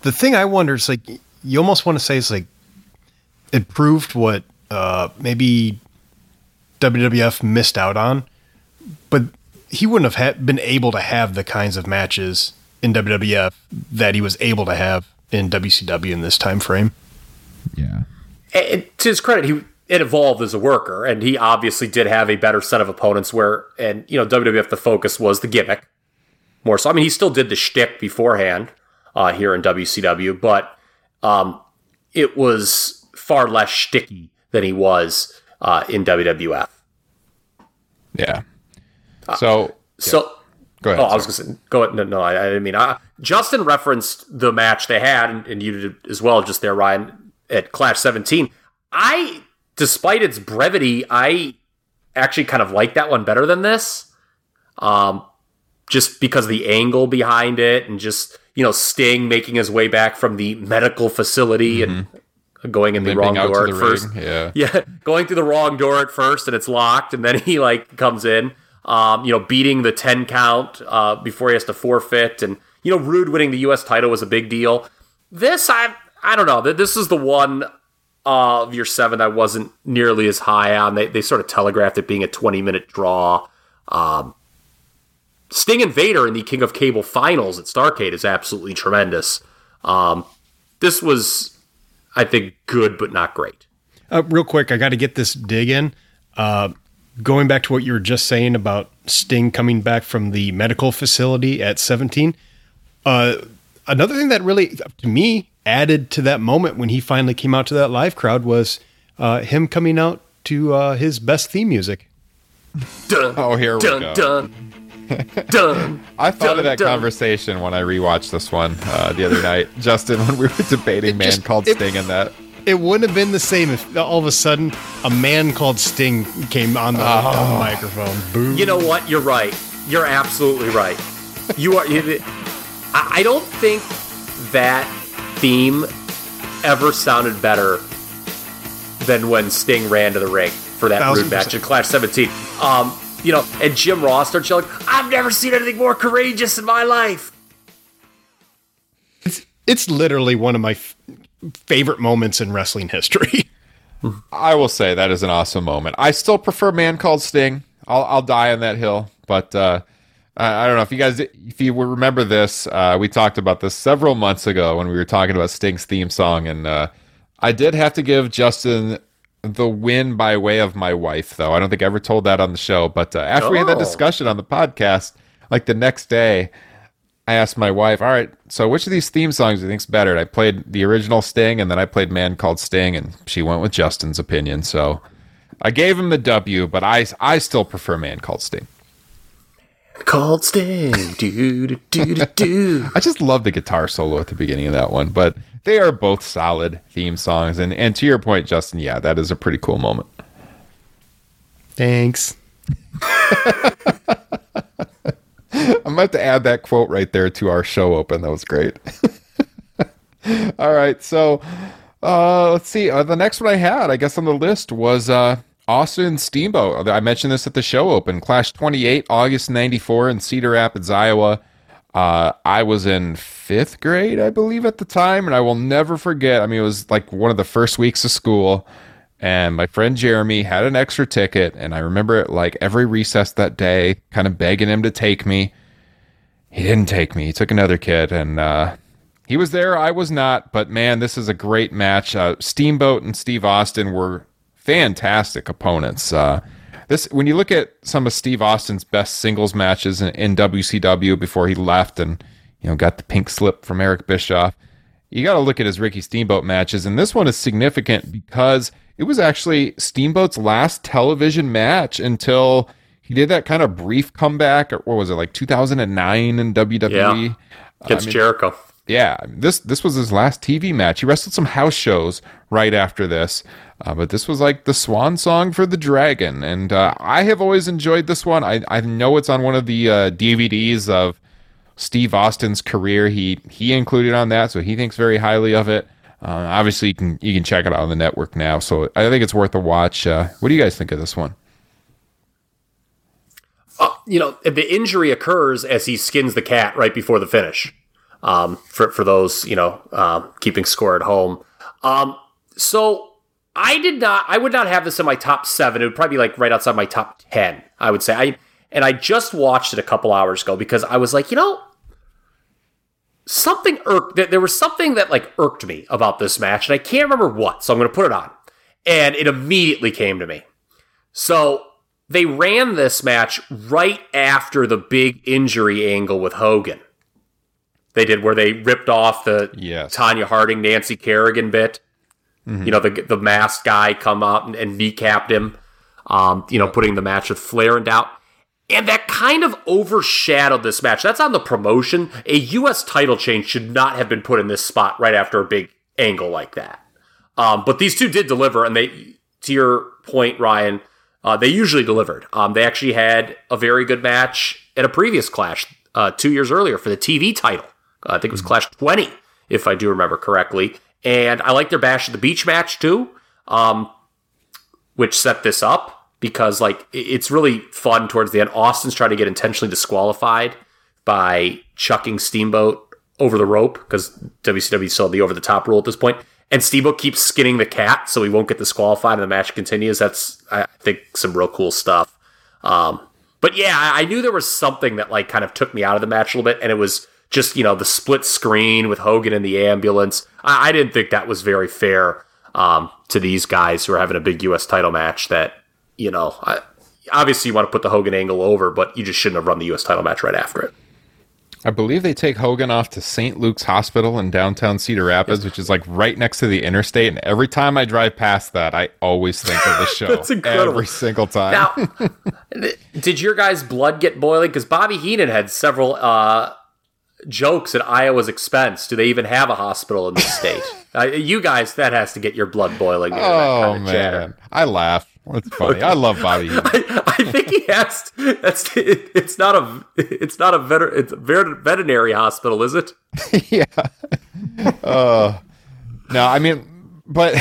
the thing I wonder is like you almost want to say it's like it proved what uh, maybe WWF missed out on, but he wouldn't have ha- been able to have the kinds of matches in WWF that he was able to have in WCW in this time frame. Yeah. And to his credit, he it evolved as a worker, and he obviously did have a better set of opponents. Where and you know WWF the focus was the gimmick more so. I mean, he still did the shtick beforehand uh, here in WCW, but um, it was far less shticky than he was uh, in WWF. Yeah. So. Uh, so. Go ahead. Oh, I was going to say, go ahead. No, no, I, I didn't mean. Uh, Justin referenced the match they had, and, and you did as well, just there, Ryan, at Clash 17. I, despite its brevity, I actually kind of like that one better than this. Um, just because the angle behind it and just, you know, Sting making his way back from the medical facility mm-hmm. and going in the wrong door at first. Yeah. Yeah. Going through the wrong door at first and it's locked and then he like comes in. Um, you know, beating the 10 count uh, before he has to forfeit. And, you know, Rude winning the US title was a big deal. This I I don't know. This is the one of your seven I wasn't nearly as high on. They they sort of telegraphed it being a 20 minute draw. Um, Sting and Vader in the King of Cable finals at Starcade is absolutely tremendous. Um, this was I think good but not great. Uh, real quick, I got to get this dig in. Uh, going back to what you were just saying about Sting coming back from the medical facility at 17. Uh, another thing that really, to me, added to that moment when he finally came out to that live crowd was uh, him coming out to uh, his best theme music. Dun, oh, here we dun, go. Dun. done. I thought done, of that done. conversation when I rewatched this one uh, the other night, Justin, when we were debating "Man just- Called it- Sting" and that. It wouldn't have been the same if all of a sudden a man called Sting came on the, on the microphone. Boom. You know what? You're right. You're absolutely right. You are. you- I I don't think that theme ever sounded better than when Sting ran to the ring for that Thousand rude match percent. in Clash 17. Um, you know, and Jim Ross starts yelling, "I've never seen anything more courageous in my life." It's, it's literally one of my f- favorite moments in wrestling history. I will say that is an awesome moment. I still prefer "Man Called Sting." I'll I'll die on that hill, but uh, I, I don't know if you guys if you remember this. Uh, we talked about this several months ago when we were talking about Sting's theme song, and uh, I did have to give Justin the win by way of my wife, though. I don't think I ever told that on the show, but uh, after we had that Oh. discussion on the podcast, like the next day. I asked my wife, "All right, so which of these theme songs do you think's better?" And I played the original Sting, and then I played "Man Called Sting," and she went with Justin's opinion. So I gave him the W, but I I still prefer "Man Called Sting." Called Sting, do do do do do. I just love the guitar solo at the beginning of that one, but they are both solid theme songs. And and to your point, Justin, yeah, that is a pretty cool moment. Thanks. I'm about to add that quote right there to our show open. That was great. All right, so uh, let's see. Uh, the next one I had, I guess, on the list was uh, Austin Steamboat. I mentioned this at the show open. Clash 28, August 94 in Cedar Rapids, Iowa. Uh, I was in fifth grade, I believe, at the time, and I will never forget. I mean, it was like one of the first weeks of school, and my friend Jeremy had an extra ticket, and I remember it like every recess that day, kind of begging him to take me. He didn't take me. He took another kid, and uh, he was there. I was not. But man, this is a great match. Uh, Steamboat and Steve Austin were fantastic opponents. Uh, this when you look at some of Steve Austin's best singles matches in, in WCW before he left and you know got the pink slip from Eric Bischoff, you got to look at his Ricky Steamboat matches, and this one is significant because it was actually Steamboat's last television match until he did that kind of brief comeback. Or what was it like 2009 in WWE Yeah. Against I mean, Jericho. yeah, this this was his last TV match. He wrestled some house shows right after this, uh, but this was like the swan song for the Dragon, and uh, I have always enjoyed this one. I I know it's on one of the uh, DVDs of Steve Austin's career. He he included on that, so he thinks very highly of it. Uh, obviously, you can you can check it out on the network now, so I think it's worth a watch. Uh, what do you guys think of this one? Uh, you know, the injury occurs as he skins the cat right before the finish. Um, for for those you know keeping score at home. Um, so I did not. I would not have this in my top seven. It would probably be like right outside my top ten. I would say. I and I just watched it a couple hours ago because I was like, you know, something irked. there- was something that like irked me about this match, and I can't remember what. So I'm going to put it on, and it immediately came to me. So they ran this match right after the big injury angle with Hogan. They did where they ripped off the Yes. Tonya Harding, Nancy Kerrigan bit. You know, the the masked guy come up and, and kneecapped him. Um, you know, putting the match with Flair in doubt. And that kind of overshadowed this match. That's on the promotion. A U.S. title change should not have been put in this spot right after a big angle like that. Um, but these two did deliver, and they, to your point, Ryan, uh, they usually delivered. Um, they actually had a very good match at a previous Clash uh, two years earlier for the TV title. Uh, I think it was Clash 20, if I do remember correctly. And I like their Bash at the Beach match too, um, which set this up because like it's really fun towards the end. Austin's trying to get intentionally disqualified by chucking Steamboat over the rope because WCW still the over the top rule at this point. And Steamboat keeps skinning the cat so he won't get disqualified and the match continues. That's I think some real cool stuff. Um, but yeah, I knew there was something that like kind of took me out of the match a little bit, and it was just you know the split screen with Hogan in the ambulance. I, I didn't think that was very fair um, to these guys who are having a big U.S. title match. That you know, I, obviously you want to put the Hogan angle over, but you just shouldn't have run the U.S. title match right after it. I believe they take Hogan off to St. Luke's Hospital in downtown Cedar Rapids, which is like right next to the interstate. And every time I drive past that, I always think of the show. That's incredible. Every single time. Now, did your guys' blood get boiling? Because Bobby Heenan had several uh, jokes at Iowa's expense. Do they even have a hospital in the state? uh, you guys, that has to get your blood boiling. oh kind of chatter. man, I laugh. It's funny. I love Bobby. I, I think he has. That's it, it's not a it's not a veter, it's a vet- veterinary hospital, is it? yeah. Uh, no, I mean, but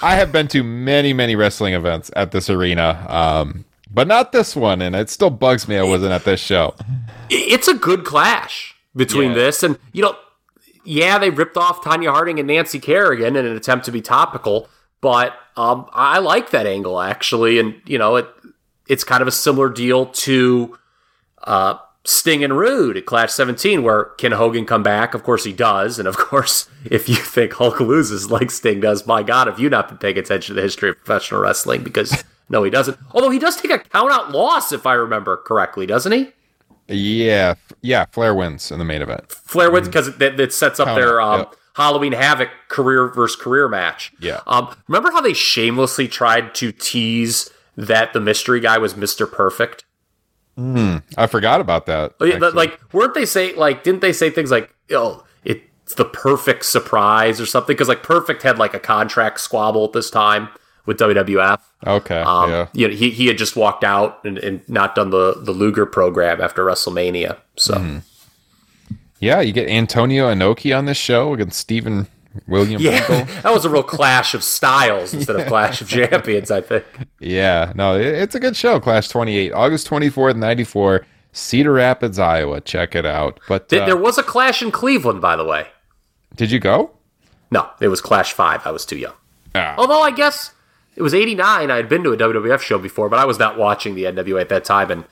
I have been to many, many wrestling events at this arena, um, but not this one, and it still bugs me I wasn't at this show. It's a good clash between Yeah. this and you know, yeah, they ripped off Tonya Harding and Nancy Kerrigan in an attempt to be topical, but um, I like that angle actually, and you know, it it's kind of a similar deal to uh, Sting and Rude at Clash 17, where can Hogan come back? Of course he does, and of course, if you think Hulk loses like Sting does, my God, have you not been paying attention to the history of professional wrestling? Because no, he doesn't. Although he does take a count out loss, if I remember correctly, doesn't he? Yeah, yeah. Flair wins in the main event. Flair wins because it, it sets up Count their um, yep. Halloween Havoc career versus career match. Yeah. Um, remember how they shamelessly tried to tease that the mystery guy was Mister Perfect? I forgot about that. Oh, yeah, actually. like weren't they say like didn't they say things like oh it's the perfect surprise or something because like perfect had like a contract squabble at this time with WWF. Okay. Um, yeah. you know, he, he had just walked out and, and not done the, the Luger program after WrestleMania. So, Mm-hmm. Yeah, you get Antonio Inoki on this show against Stephen William yeah, that was a real clash of styles instead of clash of champions, I think. Yeah, no, it- it's a good show. Clash 28, August 24th, 94, Cedar Rapids, Iowa. Check it out. But Th- uh, there was a clash in Cleveland, by the way. did you go? No, it was Clash 5. I was too young. Ah. Although I guess it was 89. I had been to a WWF show before, but I was not watching the NWA at that time. And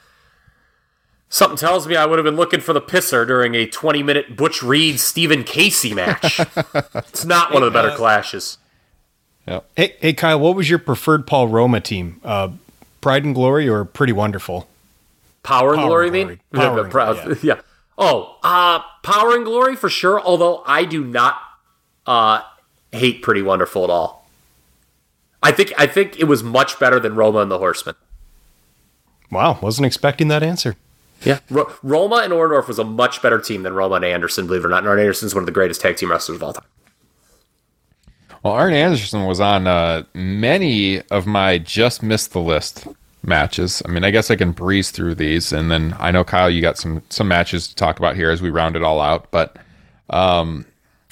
something tells me I would have been looking for the pisser during a 20 minute Butch Reed Stephen Casey match. it's not one of the better clashes. Hey, hey, Kyle, what was your preferred Paul Roma team? Uh, Pride and Glory or Pretty Wonderful? Power and Power Glory, I Glory. mean? Power and Proud- Glory, yeah. Oh, uh, Power and Glory for sure. Although I do not uh, hate Pretty Wonderful at all. I think I think it was much better than Roma and the Horsemen. Wow, wasn't expecting that answer. Yeah, Ro- Roma and Orndorff was a much better team than Roma and Anderson. Believe it or not, and Arn Anderson's one of the greatest tag team wrestlers of all time. Well, Arn Anderson was on uh, many of my just missed the list matches. I mean, I guess I can breeze through these, and then I know Kyle, you got some some matches to talk about here as we round it all out. But um,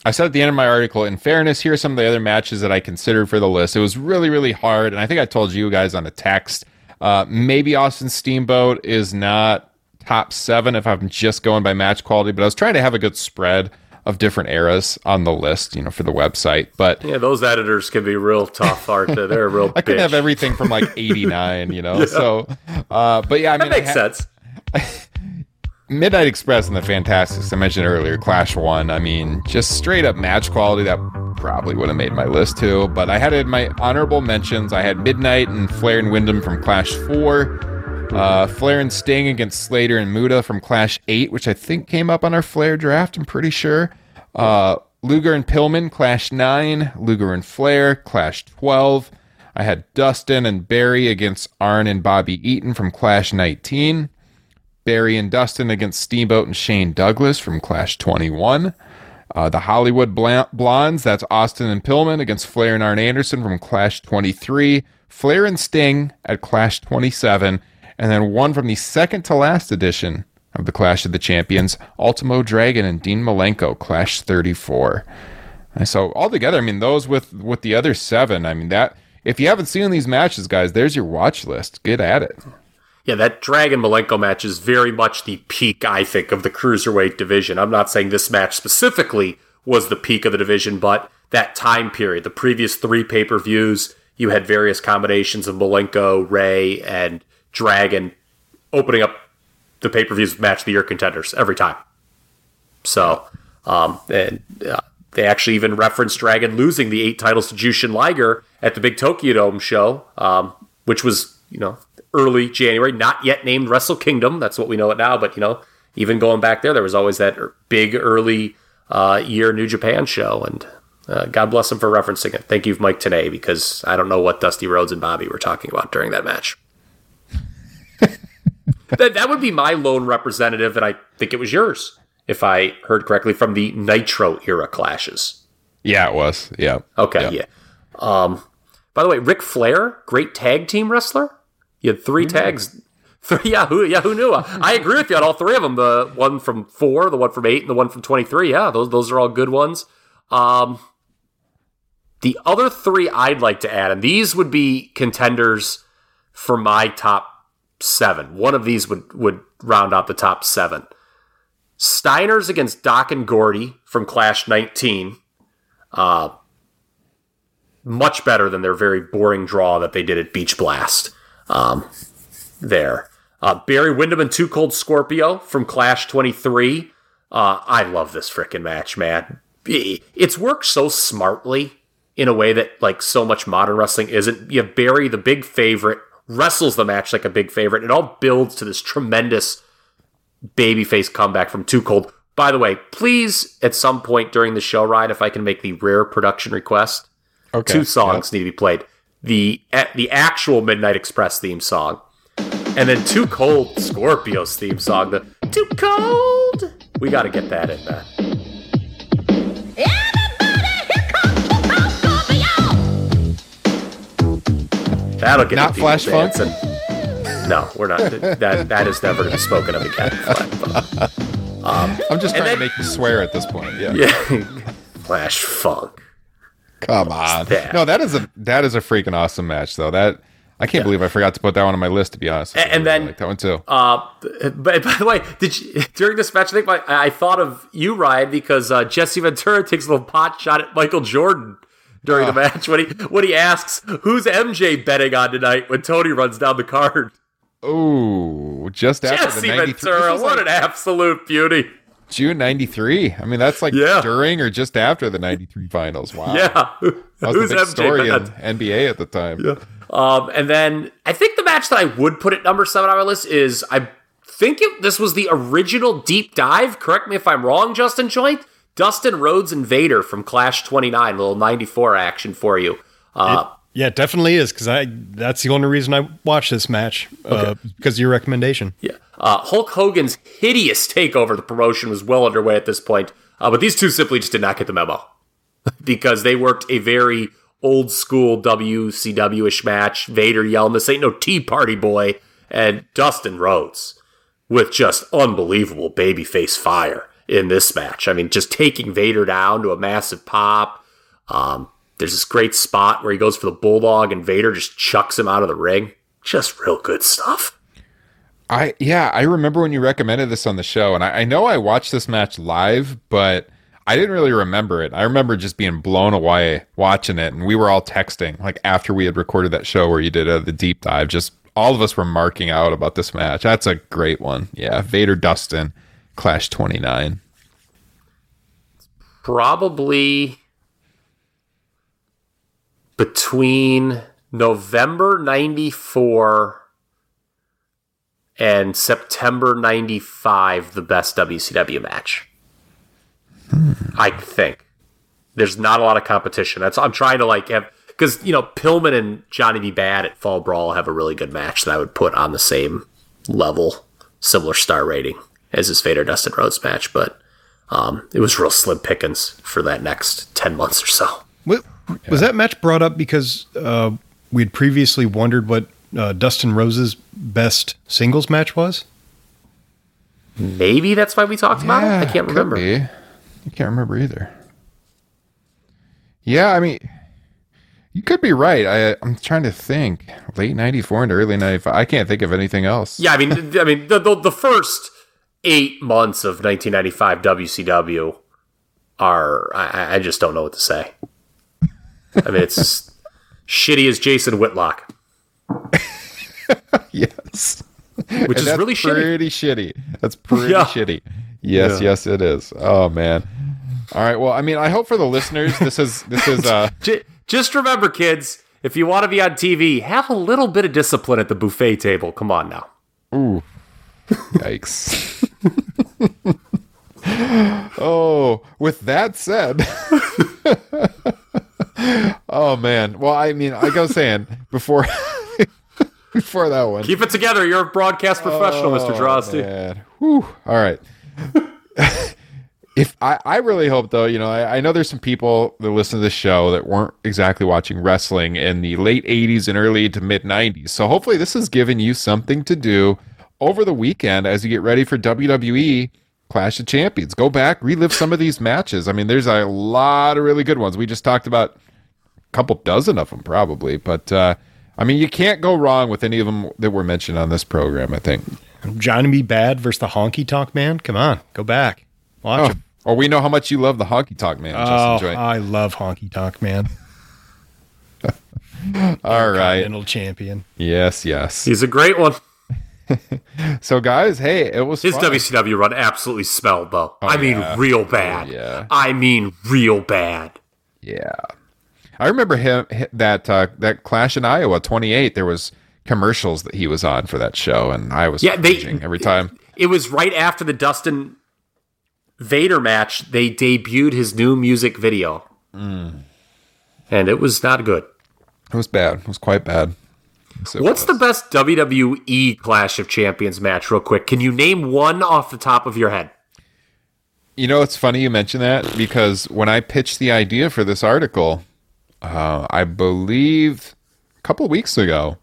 I said at the end of my article, in fairness, here are some of the other matches that I considered for the list. It was really, really hard, and I think I told you guys on a text. Uh, maybe Austin Steamboat is not top seven if I'm just going by match quality, but I was trying to have a good spread of different eras on the list, you know, for the website. But Yeah, those editors can be real tough, aren't they? They're real. I have everything from like 89, you know. So, uh, but yeah, I mean, That makes ha- sense. Midnight Express and the Fantastics I mentioned earlier, Clash One. I mean, just straight up match quality that probably would have made my list too. But I had in my honorable mentions. I had Midnight and Flair and Windham from Clash Four. Uh, Flair and Sting against Slater and Muta from Clash 8, which I think came up on our Flair draft, I'm pretty sure. Uh, Luger and Pillman, Clash 9. Luger and Flair, Clash 12. I had Dustin and Barry against Arn and Bobby Eaton from Clash 19. Barry and Dustin against Steamboat and Shane Douglas from Clash 21. Uh, the Hollywood Bla- Blondes, that's Austin and Pillman against Flair and Arn Anderson from Clash 23. Flair and Sting at Clash 27. And then one from the second to last edition of the Clash of the Champions, Ultimo Dragon and Dean Malenko, Clash 34. And so altogether, I mean, those with with the other seven, I mean that if you haven't seen these matches, guys, there's your watch list. Get at it. Yeah, that Dragon Malenko match is very much the peak, I think, of the cruiserweight division. I'm not saying this match specifically was the peak of the division, but that time period, the previous three pay per views, you had various combinations of Malenko, Rey, and Dragon opening up the pay per views match of the year contenders every time. So, um, and uh, they actually even referenced Dragon losing the eight titles to Jushin Liger at the Big Tokyo Dome show, um, which was, you know, early January, not yet named Wrestle Kingdom. That's what we know it now. But, you know, even going back there, there was always that er- big early uh, year New Japan show. And uh, God bless him for referencing it. Thank you, Mike Tenay, because I don't know what Dusty Rhodes and Bobby were talking about during that match. that, that would be my lone representative, and I think it was yours, if I heard correctly, from the Nitro era clashes. Yeah, it was. Yeah. Okay, yeah. Um, by the way, Ric Flair, great tag team wrestler. You had three tags. Three, yeah, who, yeah, who knew? I agree with you on all three of them. The one from four, the one from eight, and the one from twenty-three. Yeah, those those are all good ones. Um, the other three I'd like to add, and these would be contenders for my top seven. One of these would would round out the top seven. Steiner's against Doc and Gordy from Clash 19. Uh, much better than their very boring draw that they did at Beach Blast. Um, there. Uh, Barry Windham and Too Cold Scorpio from Clash 23. Uh, I love this freaking match, man. It's worked so smartly in a way that like so much modern wrestling isn't. You have Barry, the big favorite, wrestles the match like a big favorite. It all builds to this tremendous babyface comeback from Too Cold. By the way, please at some point during the show ride, if I can make the rare production request, Okay. two songs need to be played. The the actual Midnight Express theme song, and then Too Cold Scorpio's theme song. The Too Cold. We got to get that in, there. Everybody, here comes Too Cold Scorpio. That'll get Not people Flash Funk? No, we're not. That that is never to be spoken of again. Flash Funk. Um, I'm just trying then- to make you swear at this point. Yeah. Yeah, Flash Funk. Come on. that? No, that is a that is a freaking awesome match though. That I can't believe I forgot to put that one on my list to be honest. And- and then- like that one too. Uh, but by the way, did you, during this match? I think my, I thought of you, Ryan, because uh, Jesse Ventura takes a little pot shot at Michael Jordan during the match when he when he asks, "Who's MJ betting on tonight?" When Tony runs down the card. Oh, just after Jesse the Ventura, what like an absolute beauty! June 93. I mean, that's like Yeah. during or just after the 93 finals. Wow. Yeah, That was who's the big MJ story in? NBA at the time. Yeah. Um, and then I think the match that I would put at number seven on my list is I think it, this was the original deep dive. Correct me if I'm wrong, Justin Joint. Dustin Rhodes and Vader from Clash 29, little 94 action for you. Uh, Yeah, it definitely is because I. That's the only reason I watched this match uh, because of your recommendation. yeah. Uh, Hulk Hogan's hideous takeover the promotion was well underway at this point, uh, but these two simply just did not get the memo because they worked a very old school WCW ish match. Vader yelling, This ain't no Tea Party boy, and Dustin Rhodes with just unbelievable babyface fire in this match. I mean, just taking Vader down to a massive pop. Um, there's this great spot where he goes for the bulldog and Vader just chucks him out of the ring. Just real good stuff. I yeah, I remember when you recommended this on the show, and I, I know I watched this match live, but I didn't really remember it. I remember just being blown away watching it, and we were all texting like after we had recorded that show where you did uh, the deep dive. Just all of us were marking out about this match. That's a great one. Yeah, Vader Dustin, Clash twenty nine. probably between November 94 and September 95 the best WCW match. I think. There's not a lot of competition. That's I'm trying to like have because you know Pillman and Johnny B. Bad at Fall Brawl have a really good match that I would put on the same level, similar star rating as this Vader Dustin Rhodes match, but um, it was real slim pickings for that next 10 months or so. Wa- Was that match brought up because uh, we had previously wondered what uh, Dustin Rhodes's best singles match was? Maybe that's why we talked about it. I can't could remember. be. I can't remember either. Yeah, I mean, you could be right. I, I'm trying to think. Late '94 into early '95. I can't think of anything else. Yeah, I mean, I mean, the, the the first eight months of 1995 WCW are I, I just don't know what to say. I mean, it's shitty as Jason Whitlock, yes. which And is really shitty. pretty shitty. That's pretty Yeah. shitty. Yes, yes, it is. Oh man. All right. Well, I mean, I hope for the listeners, this is this is uh just remember, kids, if you want to be on TV, have a little bit of discipline at the buffet table. Come on now. Ooh. Yikes. oh, with that said. oh man. Well, I mean, like I was saying before before that one. Keep it together. You're a broadcast professional, Mr. Droste. Oh, Man. Whew. All right. if I, I really hope though, you know, I, I know there's some people that listen to this show that weren't exactly watching wrestling in the late 80s and early to mid 90s. So hopefully this has given you something to do over the weekend as you get ready for WWE Clash of Champions. Go back, relive some of these matches. I mean, there's a lot of really good ones. We just talked about a couple dozen of them probably, but uh I mean, you can't go wrong with any of them that were mentioned on this program, I think. Johnny B. Bad versus the Honky Tonk Man. Come on, go back, watch Oh, him. oh, we know how much you love the honky tonk man. Oh, Justin I love Honky Tonk Man. All right. Continental champion. Yes, yes. He's a great one. So, guys, hey, it was His fun. WCW run absolutely smelled, though. Oh, I mean, yeah. real oh, bad. yeah. I mean, real bad. Yeah, I remember him that uh, that Clash in Iowa 28. There was commercials that he was on for that show, and I was Yeah, they- every time. It was right after the Dustin Vader match. They debuted his new music video, Mm. and it was not good. It was bad. It was quite bad. It What's the best WWE Clash of Champions match, real quick? Can you name one off the top of your head? You know, it's funny you mention that because when I pitched the idea for this article, uh, I believe a couple weeks ago.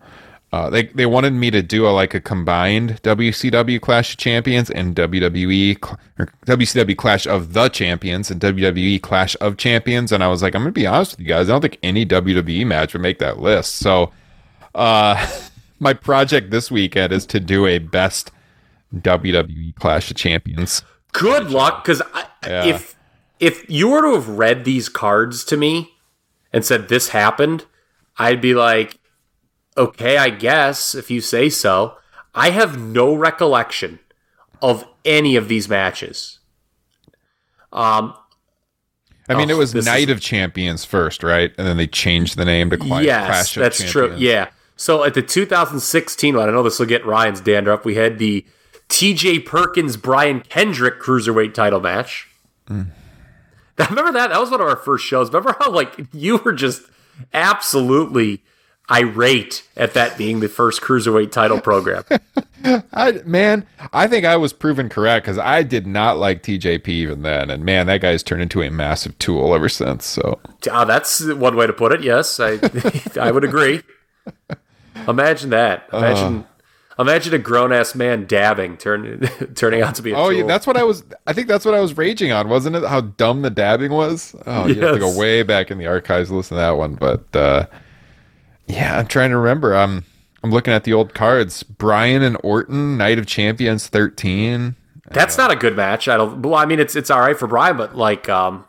Uh, they they wanted me to do a like a combined WCW Clash of Champions and WWE or WCW Clash of the Champions and WWE Clash of Champions, and I was like, I'm gonna be honest with you guys, I don't think any WWE match would make that list. So, uh, my project this weekend is to do a best WWE Clash of Champions. Good luck, because Yeah. if if you were to have read these cards to me and said this happened, I'd be like, okay, I guess if you say so. I have no recollection of any of these matches. Um, I mean, Oh, it was Night of Champions first, right? And then they changed the name to Cla- yes, Clash of that's true. Yeah. So at the 2016 one, I know this will get Ryan's dander up. We had the T.J. Perkins Brian Kendrick cruiserweight title match. Hmm. I remember that. That was one of our first shows. Remember how like you were just absolutely irate at that being the first cruiserweight title program. I, man, I think I was proven correct because I did not like TJP even then, and man, that guy's turned into a massive tool ever since. So Ah, that's one way to put it. Yes, I I would agree. Imagine that. Imagine imagine a grown ass man dabbing turn, turning out to be a Oh, tool. yeah, that's what I was. I think that's what I was raging on, wasn't it? How dumb the dabbing was. Oh, you have to go way back in the archives to listen to that one. But uh, yeah, I'm trying to remember. I'm I'm looking at the old cards. Bryan and Orton, Night of Champions 13. That's not a good match. I don't. Well, I mean, it's it's all right for Bryan, but like, um,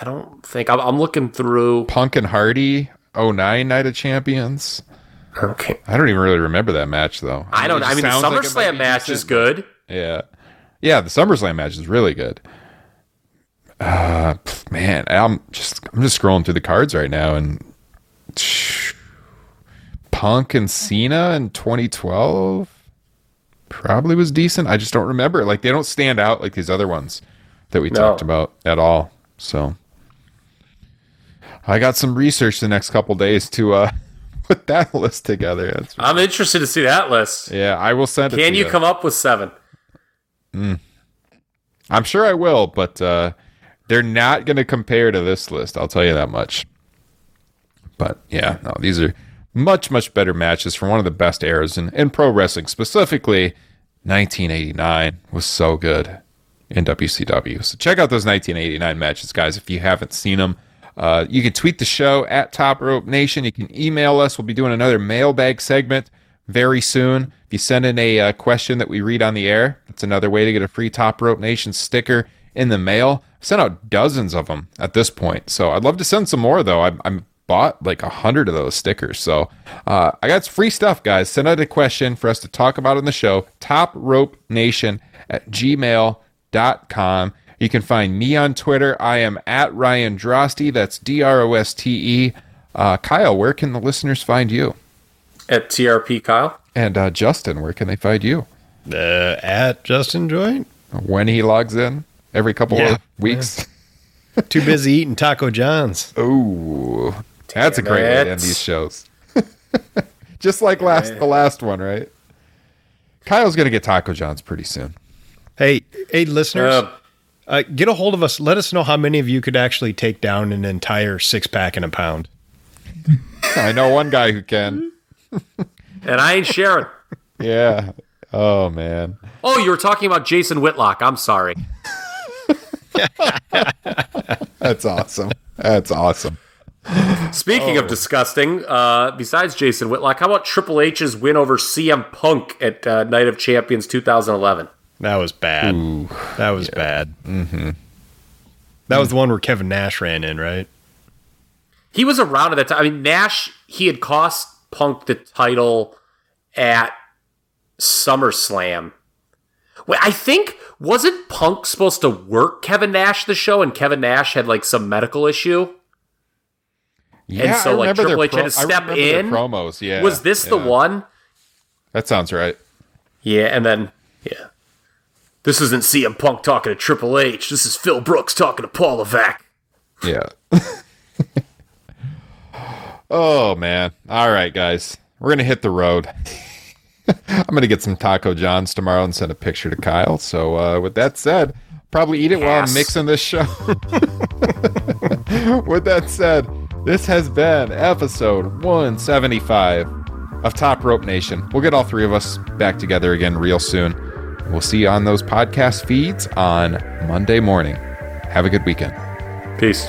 I don't think I'm, I'm looking through. Punk and Hardy, 09 Night of Champions. Okay, I don't even really remember that match though. I don't. I mean, the sounds like it might SummerSlam match is good. Yeah, yeah. The SummerSlam match is really good. Uh, man, I'm just I'm just scrolling through the cards right now, and Punk and Cena in 2012 probably was decent. I just don't remember. Like they don't stand out like these other ones that we No. talked about at all. So I got some research the next couple days to uh put that list together. That's, I'm interested to see that list. yeah, I will send it. Can to you come up with seven? I'm sure I will, but uh, they're not going to compare to this list. I'll tell you that much. But yeah, no, these are much, much better matches from one of the best eras in, in pro wrestling. Specifically, 1989 was so good in WCW. So check out those 1989 matches, guys, if you haven't seen them. Uh, you can tweet the show at Top Rope Nation. You can email us. We'll be doing another mailbag segment very soon. If you send in a uh, question that we read on the air, that's another way to get a free Top Rope Nation sticker in the mail. I've sent out dozens of them at this point, so I'd love to send some more. Though I'm, I'm bought like a hundred of those stickers, so uh, I got free stuff, guys. Send out a question for us to talk about on the show. Top Rope Nation at gmail.com. You can find me on Twitter. I am at Ryan Droste. That's D R O S T E. Uh, Kyle, where can the listeners find you? At TRP Kyle. And uh, Justin, where can they find you? Uh, at Justin Joint. When he logs in every couple Yeah, of weeks. Too busy eating Taco John's. Ooh, that's a Damn great way to end these shows. Just like last the last one, right? Kyle's gonna get Taco John's pretty soon. Hey, hey, listeners, Uh, uh, get a hold of us. Let us know how many of you could actually take down an entire six pack in a pound. I know one guy who can. and I ain't sharing. Yeah. Oh man. Oh, you were talking about Jason Whitlock. I'm sorry. That's awesome. That's awesome. Speaking Oh. of disgusting, uh, besides Jason Whitlock, how about Triple H's win over CM Punk at uh, Night of Champions 2011? That was bad. that was bad. Mm-hmm. That was the one where Kevin Nash ran in, right? He was around at that time. I mean, Nash, he had cost Punk the title at SummerSlam. Wait, I think, wasn't Punk supposed to work Kevin Nash the show and Kevin Nash had like some medical issue? Yeah, and so, I like, remember their Triple H had to step in? promos. Yeah. Was this the one? That sounds right. Yeah, and then yeah. This isn't CM Punk talking to Triple H. This is Phil Brooks talking to Paul Levesque. Yeah. oh man. All right, guys. We're gonna hit the road. I'm gonna get some Taco John's tomorrow and send a picture to Kyle. So uh, with that said, probably eat it while I'm mixing this show. with that said, This has been episode 175 of Top Rope Nation. We'll get all three of us back together again real soon. We'll see you on those podcast feeds on Monday morning. Have a good weekend. Peace.